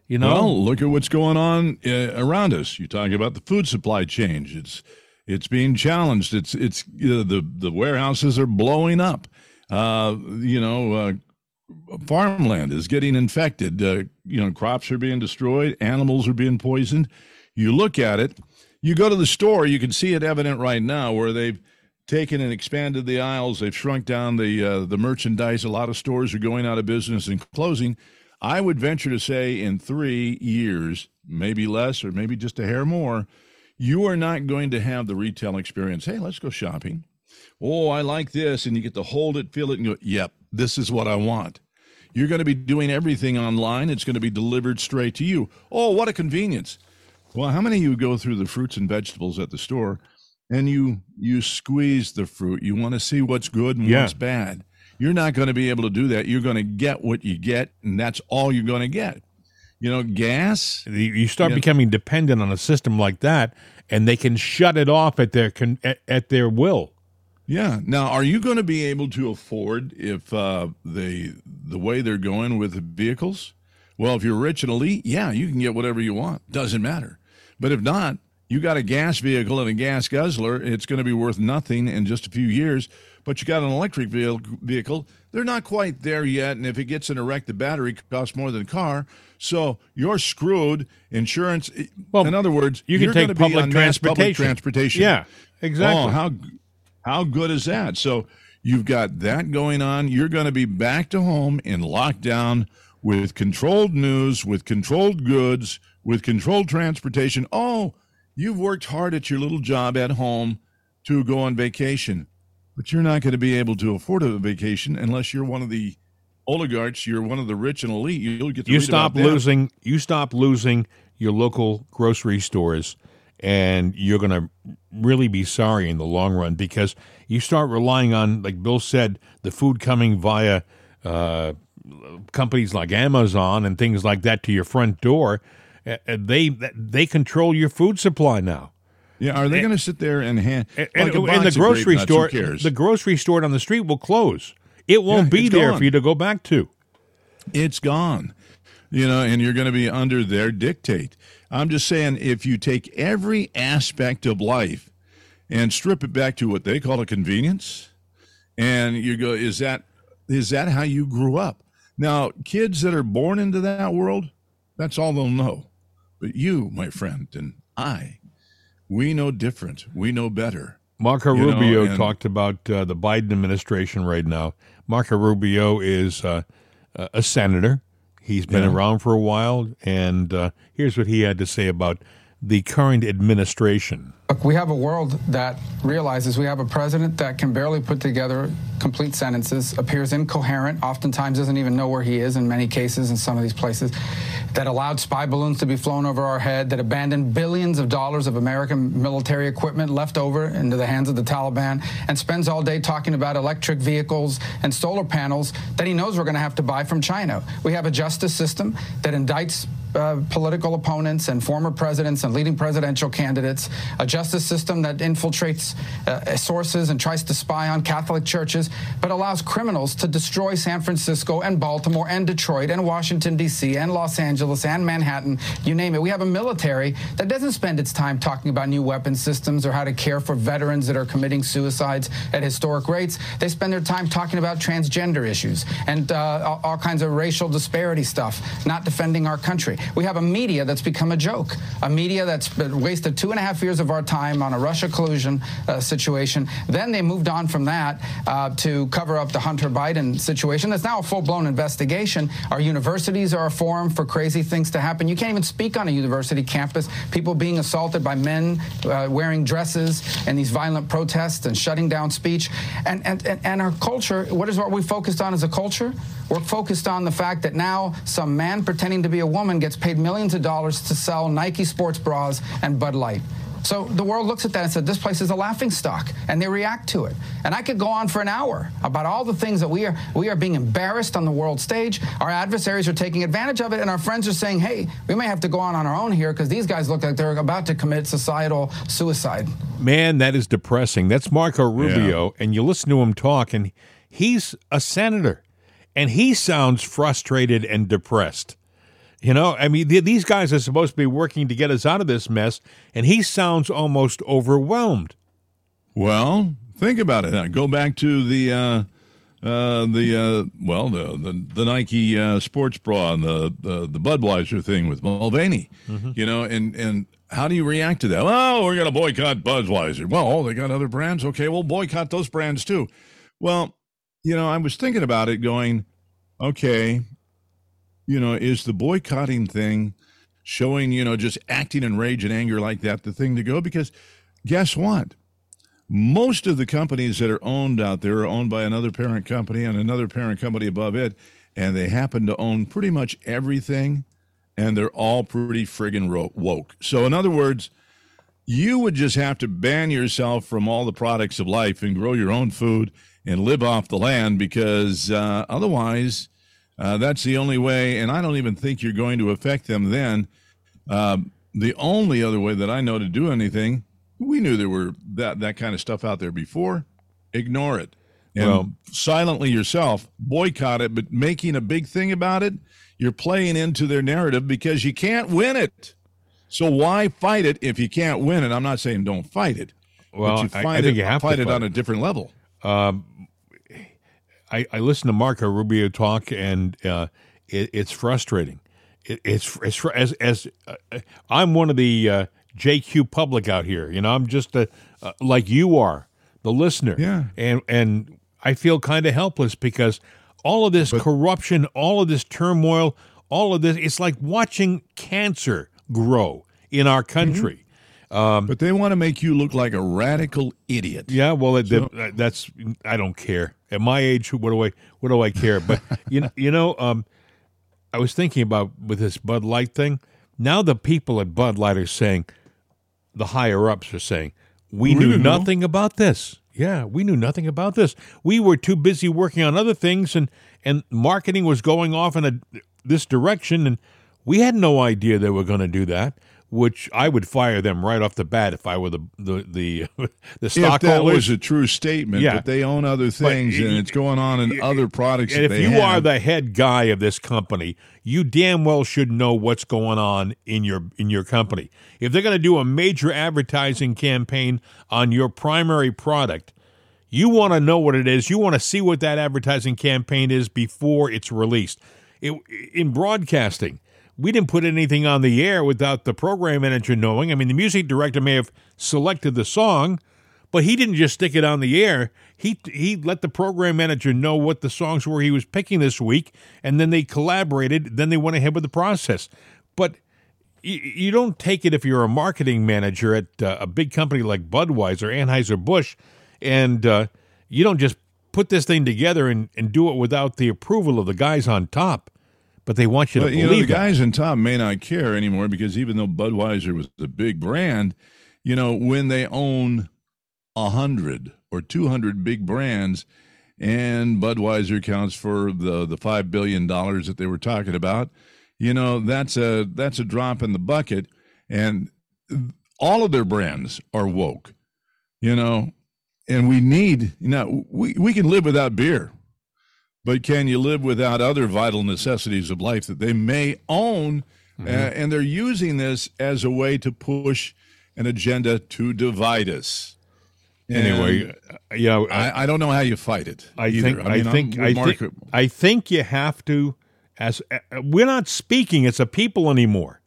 You know, well, look at what's going on uh, around us. You're talking about the food supply change. It's it's being challenged. It's it's you know, the the warehouses are blowing up. Uh, you know, uh, farmland is getting infected. Uh, you know, crops are being destroyed. Animals are being poisoned. You look at it. You go to the store. You can see it evident right now where they've taken and expanded the aisles. They've shrunk down the uh, the merchandise. A lot of stores are going out of business and closing. I would venture to say in three years, maybe less or maybe just a hair more you are not going to have the retail experience. Hey, let's go shopping. Oh, I like this. And you get to hold it, feel it, and go, yep, this is what I want. You're going to be doing everything online. It's going to be delivered straight to you. Oh, what a convenience. Well, how many of you go through the fruits and vegetables at the store and you you squeeze the fruit? You want to see what's good and yeah. what's bad. You're not going to be able to do that. You're going to get what you get, and that's all you're going to get. You know, gas. You start becoming dependent on a system like that, and they can shut it off at their at, at their will. Yeah. Now, are you going to be able to afford if uh, they the way they're going with vehicles? Well, if you're rich and elite, yeah, you can get whatever you want. Doesn't matter. But if not, you got a gas vehicle and a gas guzzler. It's going to be worth nothing in just a few years. But you got an electric vehicle. They're not quite there yet. And if it gets in a wreck, the battery costs more than a car. So you're screwed. Insurance. Well, in other words, you can take public transportation. public transportation. Yeah, exactly. Oh, how how good is that? So you've got that going on. You're going to be back to home in lockdown with controlled news, with controlled goods, with controlled transportation. Oh, you've worked hard at your little job at home to go on vacation, but you're not going to be able to afford a vacation unless you're one of the oligarchs. You're one of the rich and elite. You'll get you stop losing. You stop losing your local grocery stores, and you're going to really be sorry in the long run because you start relying on, like Bill said, the food coming via uh, companies like Amazon and things like that to your front door. uh, they they control your food supply now. Yeah, are they going to sit there and hand and, like and the grocery store? The grocery store on the street will close. It won't yeah, be there gone. for you to go back to. It's gone, you know, and you're going to be under their dictate. I'm just saying, if you take every aspect of life and strip it back to what they call a convenience, and you go, is that is that how you grew up? Now, kids that are born into that world, that's all they'll know. But you, my friend, and I, we know different. We know better. Marco you Rubio know, and, talked about uh, the Biden administration right now. Marco Rubio is uh, a senator. He's been yeah. around for a while, and uh, here's what he had to say about the current administration. Look, we have a world that realizes we have a president that can barely put together complete sentences, appears incoherent, oftentimes doesn't even know where he is in many cases in some of these places, that allowed spy balloons to be flown over our head, that abandoned billions of dollars of American military equipment left over into the hands of the Taliban, and spends all day talking about electric vehicles and solar panels that he knows we're going to have to buy from China. We have a justice system that indicts uh, political opponents and former presidents and leading presidential candidates, a justice system that infiltrates uh, sources and tries to spy on Catholic churches, but allows criminals to destroy San Francisco and Baltimore and Detroit and Washington, D.C. and Los Angeles and Manhattan, you name it. We have a military that doesn't spend its time talking about new weapon systems or how to care for veterans that are committing suicides at historic rates. They spend their time talking about transgender issues and uh, all, kinds of racial disparity stuff, not defending our country. We have a media that's become a joke, a media that's wasted two and a half years of our time on a Russia collusion uh, situation. Then they moved on from that uh, to cover up the Hunter Biden situation. That's now a full blown investigation. Our universities are a forum for crazy things to happen. You can't even speak on a university campus. People being assaulted by men uh, wearing dresses and these violent protests and shutting down speech. And, and, and, and our culture, what is what we focused on as a culture? We're focused on the fact that now some man pretending to be a woman gets paid millions of dollars to sell Nike sports bras and Bud Light. So the world looks at that and said, this place is a laughing stock, and they react to it. And I could go on for an hour about all the things that we are we are being embarrassed on the world stage. Our adversaries are taking advantage of it, and our friends are saying, hey, we may have to go on on our own here because these guys look like they're about to commit societal suicide. Man, that is depressing. That's Marco Rubio, yeah. and you listen to him talk, and he's a senator and he sounds frustrated and depressed. You know, I mean, th- these guys are supposed to be working to get us out of this mess, and he sounds almost overwhelmed. Well, think about it. Go back to the uh, uh, the uh, well, the the, the Nike uh, sports bra and the, the the Budweiser thing with Mulvaney. Mm-hmm. You know, and and how do you react to that? Oh, we're going to boycott Budweiser. Well, they got other brands. Okay, we'll boycott those brands too. Well, you know, I was thinking about it going, okay, you know, is the boycotting thing showing, you know, just acting in rage and anger like that the thing to go? Because guess what? Most of the companies that are owned out there are owned by another parent company and another parent company above it, and they happen to own pretty much everything, and they're all pretty friggin' woke. So, in other words, you would just have to ban yourself from all the products of life and grow your own food and live off the land because uh, otherwise, uh, that's the only way. And I don't even think you're going to affect them then. Uh, the only other way that I know to do anything, we knew there were that that kind of stuff out there before. Ignore it and well, silently yourself boycott it. But making a big thing about it, you're playing into their narrative because you can't win it. So why fight it if you can't win it? I'm not saying don't fight it. Well, you I, I, think it, you have fight to fight it on a different level. Um, I, I listen to Marco Rubio talk, and uh, it, it's frustrating. It, it's it's as as uh, I'm one of the uh, JQ public out here. You know, I'm just a, uh, like you are, the listener. Yeah. And and I feel kind of helpless because all of this but, corruption, all of this turmoil, all of this, it's like watching cancer grow in our country. Mm-hmm. Um, but they want to make you look like a radical idiot. Yeah, well, it, so, that's I don't care. At my age, what do I what do I care? But you know, you know, um, I was thinking about with this Bud Light thing. Now the people at Bud Light are saying, the higher ups are saying, we, we knew nothing know. about this. Yeah, we knew nothing about this. We were too busy working on other things, and and marketing was going off in a, this direction, and We had no idea they were going to do that which I would fire them right off the bat if I were the the the, the stockholders. If that was a true statement, yeah. but they own other things but, and it's going on in other products. And if you have. are the head guy of this company, you damn well should know what's going on in your in your company. If they're going to do a major advertising campaign on your primary product, you want to know what it is. You want to see what that advertising campaign is before it's released. It, in broadcasting we didn't put anything on the air without the program manager knowing. I mean, the music director may have selected the song, but he didn't just stick it on the air. He he let the program manager know what the songs were he was picking this week, and then they collaborated. Then they went ahead with the process. But you, you don't take it if you're a marketing manager at uh, a big company like Budweiser, Anheuser Busch, and uh, you don't just put this thing together and, and do it without the approval of the guys on top but they want you to believe you know, the guys in top may not care anymore because even though Budweiser was a big brand, you know, when they own a hundred or two hundred big brands, and Budweiser counts for the the five billion dollars that they were talking about, you know, that's a that's a drop in the bucket, and all of their brands are woke, you know, and we need you know we we can live without beer but can you live without other vital necessities of life that they may own? Mm-hmm. Uh, and they're using this as a way to push an agenda to divide us. Anyway, uh, yeah, I, I, don't know how you fight it. I either. think I, mean, I think I think I think you have to. As uh, we're not speaking, it's a people anymore.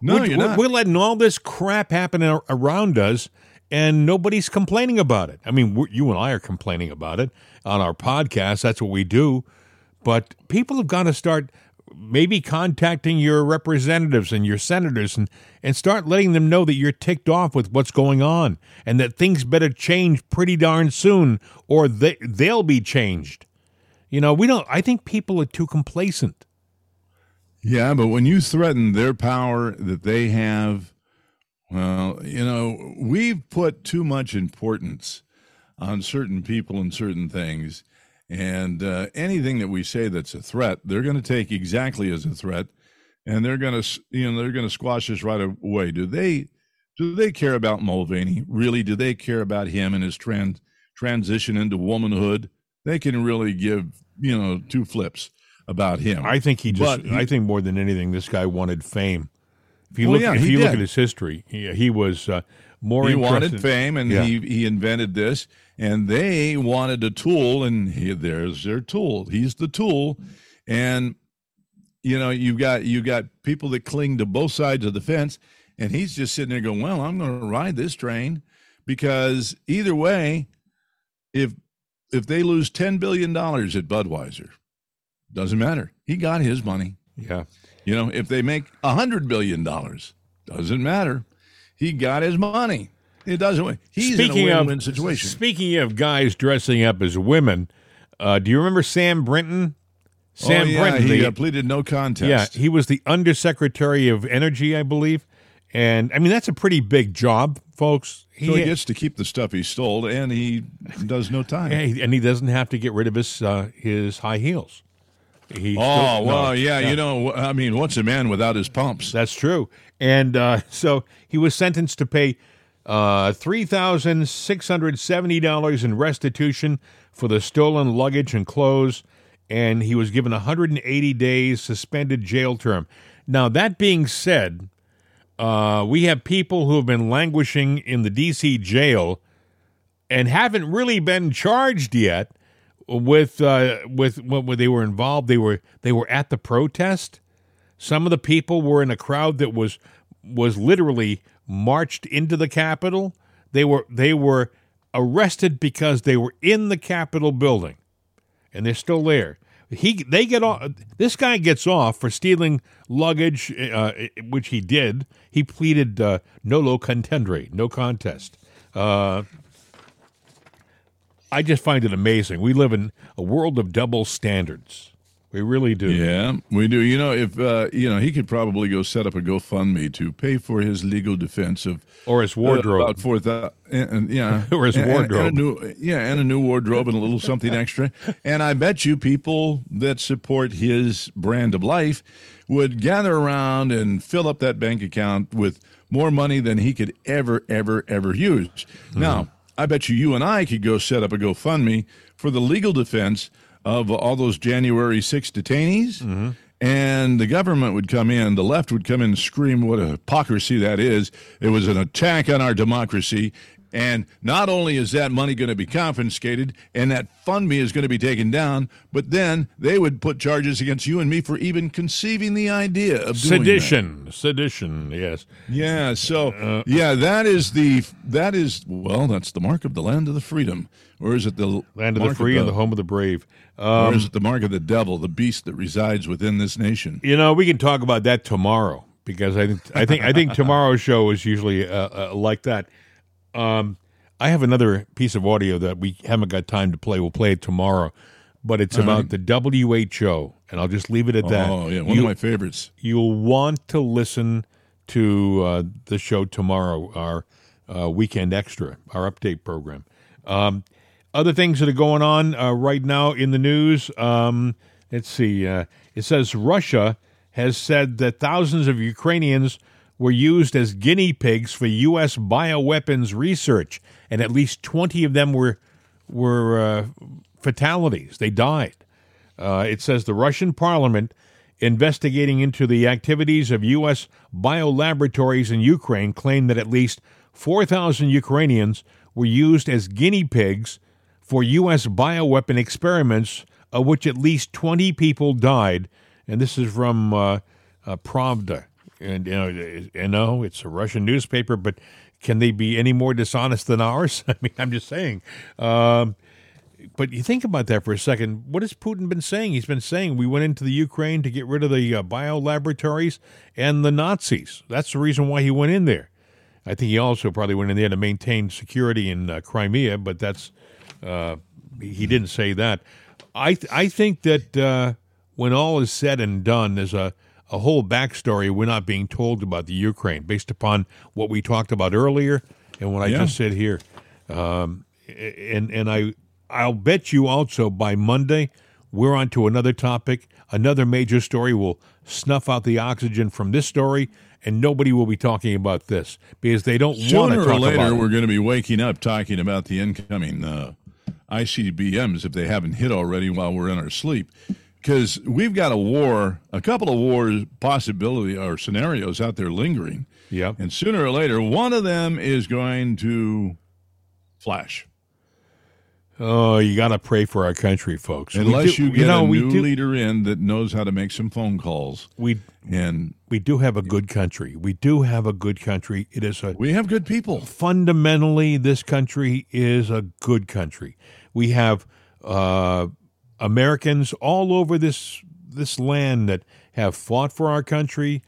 No, we're, you're we're, not. we're letting all this crap happen around us, and nobody's complaining about it. I mean, you and I are complaining about it on our podcast. That's what we do. But people have got to start maybe contacting your representatives and your senators and, and start letting them know that you're ticked off with what's going on and that things better change pretty darn soon or they, they'll be changed. You know, we don't, I think people are too complacent. Yeah, but when you threaten their power that they have well, you know, we've put too much importance on certain people and certain things. And uh, anything that we say that's a threat, they're going to take exactly as a threat, and they're going to, you know, they're going to squash us right away. Do they? Do they care about Mulvaney? Really? Do they care about him and his trans transition into womanhood? They can really give, you know, two flips about him. I think he just. He, I think more than anything, this guy wanted fame. If you well, look, yeah, if you did. look at his history, he, he was uh, more. He wanted fame, and yeah. he he invented this, and they wanted a tool, and he, there's their tool. He's the tool, and you know you got you got people that cling to both sides of the fence, and he's just sitting there going, "Well, I'm going to ride this train because either way, if if they lose ten billion dollars at Budweiser, doesn't matter. He got his money. Yeah." You know, if they make a hundred billion dollars, doesn't matter. He got his money. It doesn't. He's speaking in a win-win of, situation. Speaking of guys dressing up as women, uh, do you remember Sam Brinton? Sam oh, yeah, Brinton. He the, uh, pleaded no contest. Yeah, he was the Undersecretary of Energy, I believe. And I mean, that's a pretty big job, folks. He, so he gets to keep the stuff he stole, and he does no time. And he doesn't have to get rid of his uh, his high heels. He oh still, well, no, yeah, yeah, you know, I mean, what's a man without his pumps? That's true. And uh, so he was sentenced to pay uh, three thousand six hundred seventy dollars in restitution for the stolen luggage and clothes, and he was given a 180 days suspended jail term. Now, that being said, uh, we have people who have been languishing in the D.C. jail and haven't really been charged yet with uh, with when they were involved. They were they were at the protest. Some of the people were in a crowd that was was literally marched into the Capitol. They were they were arrested because they were in the Capitol building, and they're still there. He they get off. This guy gets off for stealing luggage, uh, which he did. He pleaded uh, nolo contendere, no contest. Uh, I just find it amazing. We live in a world of double standards. We really do. Yeah, we do. You know, if uh, you know, he could probably go set up a GoFundMe to pay for his legal defense of or his wardrobe, uh, about four thousand, yeah, or his wardrobe, and, and new, yeah, and a new wardrobe and a little something extra. And I bet you people that support his brand of life would gather around and fill up that bank account with more money than he could ever, ever, ever use. Mm-hmm. Now, I bet you you and I could go set up a GoFundMe for the legal defense of all those January 6 detainees. Mm-hmm. And the government would come in, the left would come in and scream what a hypocrisy that is. It was an attack on our democracy. And not only is that money going to be confiscated and that fund me is going to be taken down, but then they would put charges against you and me for even conceiving the idea of sedition. Sedition, yes. Yeah. So uh, yeah, that is the that is well, that's the mark of the land of the freedom, or is it the land of the free of the, and the home of the brave? Um, or is it the mark of the devil, the beast that resides within this nation? You know, we can talk about that tomorrow because I think I think I think tomorrow's show is usually uh, uh, like that. Um, I have another piece of audio that we haven't got time to play. We'll play it tomorrow, but it's All about right. the WHO, and I'll just leave it at that. Oh, yeah, one you, of my favorites. You'll want to listen to uh, the show tomorrow, our uh, weekend extra, our update program. Um, other things that are going on uh, right now in the news. Um, let's see. Uh, it says Russia has said that thousands of Ukrainians were used as guinea pigs for U.S. bioweapons research, and at least 20 of them were were uh, fatalities. They died. Uh, it says the Russian parliament investigating into the activities of U.S. biolaboratories in Ukraine claimed that at least 4,000 Ukrainians were used as guinea pigs for U.S. bioweapon experiments, of which at least 20 people died. And this is from uh, uh, Pravda and you know, you know, it's a Russian newspaper, but can they be any more dishonest than ours? I mean, I'm just saying. Um, but you think about that for a second. What has Putin been saying? He's been saying we went into the Ukraine to get rid of the uh, bio laboratories and the Nazis. That's the reason why he went in there. I think he also probably went in there to maintain security in uh, Crimea, but that's uh, he didn't say that. I th- I think that uh, when all is said and done, there's a a whole backstory we're not being told about the Ukraine based upon what we talked about earlier and what I yeah. just said here. Um, and and I I'll bet you also by Monday we're on to another topic, another major story. We'll snuff out the oxygen from this story, and nobody will be talking about this because they don't want to talk about or later, we're going to be waking up talking about the incoming uh, ICBMs if they haven't hit already while we're in our sleep because we've got a war, a couple of wars possibility or scenarios out there lingering. Yeah. And sooner or later, one of them is going to flash. Oh, you got to pray for our country, folks. Unless do, you get you know, a new do, leader in that knows how to make some phone calls. We and we do have a good country. We do have a good country. It is a we have good people. Fundamentally, this country is a good country. We have uh, Americans all over this this land that have fought for our country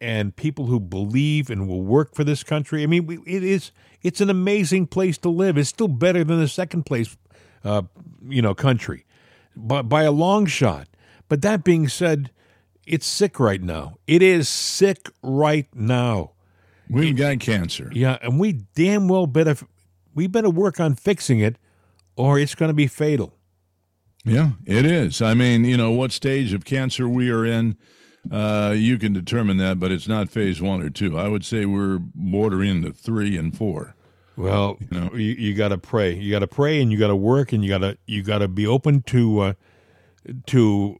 and people who believe and will work for this country. I mean, it is it's an amazing place to live. It's still better than the second place, uh, you know, country, by, by a long shot. But that being said, it's sick right now. It is sick right now. We've got cancer. Yeah, and we damn well better we better work on fixing it, or it's going to be fatal. Yeah, it is. I mean, you know, what stage of cancer we are in, uh, you can determine that, but it's not phase one or two. I would say we're bordering the three and four. Well, you, know? you, you got to pray. You got to pray, and you got to work, and you got to you got to be open to uh, to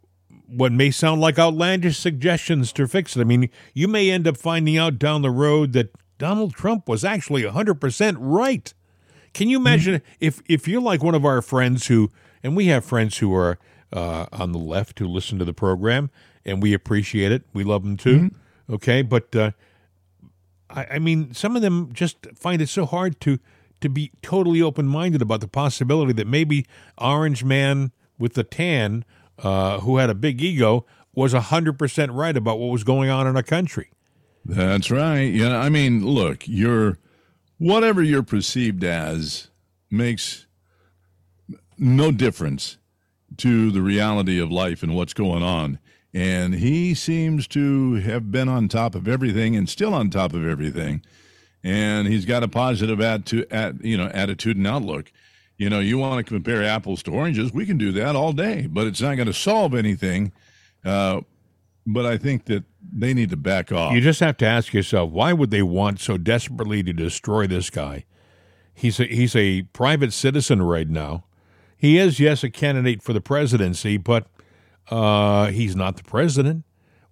what may sound like outlandish suggestions to fix it. I mean, you may end up finding out down the road that Donald Trump was actually hundred percent right. Can you imagine mm-hmm. if if you're like one of our friends who and we have friends who are uh, on the left who listen to the program, and we appreciate it. We love them too. Mm-hmm. Okay, but uh, I, I, mean, some of them just find it so hard to to be totally open minded about the possibility that maybe Orange Man with the tan, uh, who had a big ego, was hundred percent right about what was going on in our country. That's right. Yeah, I mean, look, you're whatever you're perceived as makes no difference to the reality of life and what's going on. And he seems to have been on top of everything and still on top of everything. And he's got a positive attitude, at, you know, attitude and outlook. You know, you want to compare apples to oranges, we can do that all day, but it's not going to solve anything. Uh, but I think that they need to back off. You just have to ask yourself why would they want so desperately to destroy this guy? He's a, he's a private citizen right now. He is, yes, a candidate for the presidency, but uh, he's not the president.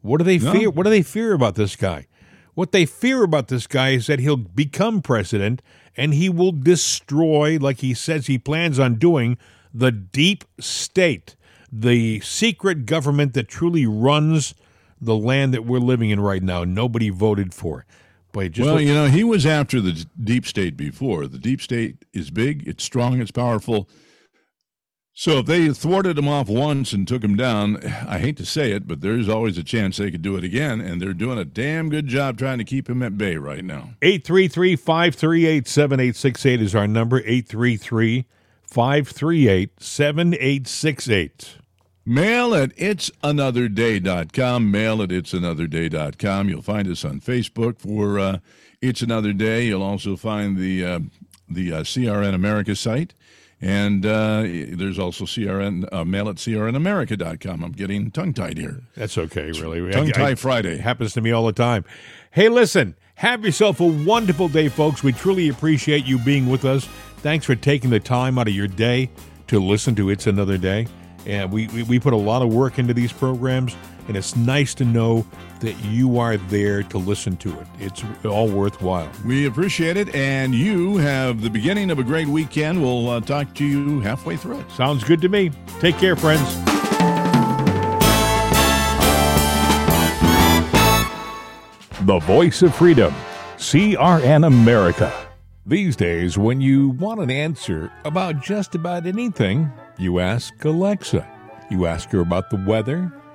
What do they no. fear? What do they fear about this guy? What they fear about this guy is that he'll become president and he will destroy, like he says he plans on doing, the deep state, the secret government that truly runs the land that we're living in right now. Nobody voted for. But just well, you know, he was after the deep state before. The deep state is big, it's strong, it's powerful. So if they thwarted him off once and took him down, I hate to say it, but there's always a chance they could do it again, and they're doing a damn good job trying to keep him at bay right now. 833 538 7868 is our number 833 538 7868. Mail at itsanotherday.com. Mail at itsanotherday.com. You'll find us on Facebook for uh, It's Another Day. You'll also find the, uh, the uh, CRN America site. And uh, there's also CRN, uh, mail at crnamerica.com. I'm getting tongue tied here. That's okay, really. Tongue tie Friday. Happens to me all the time. Hey, listen, have yourself a wonderful day, folks. We truly appreciate you being with us. Thanks for taking the time out of your day to listen to It's Another Day. And we, we, we put a lot of work into these programs and it's nice to know that you are there to listen to it. It's all worthwhile. We appreciate it, and you have the beginning of a great weekend. We'll uh, talk to you halfway through it. Sounds good to me. Take care, friends. The voice of freedom, CRN America. These days, when you want an answer about just about anything, you ask Alexa. You ask her about the weather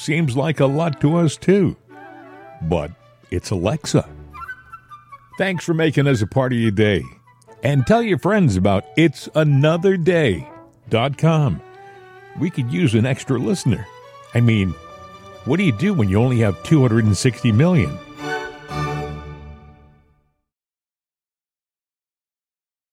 Seems like a lot to us, too. But it's Alexa. Thanks for making us a part of your day. And tell your friends about it'sanotherday.com. We could use an extra listener. I mean, what do you do when you only have 260 million?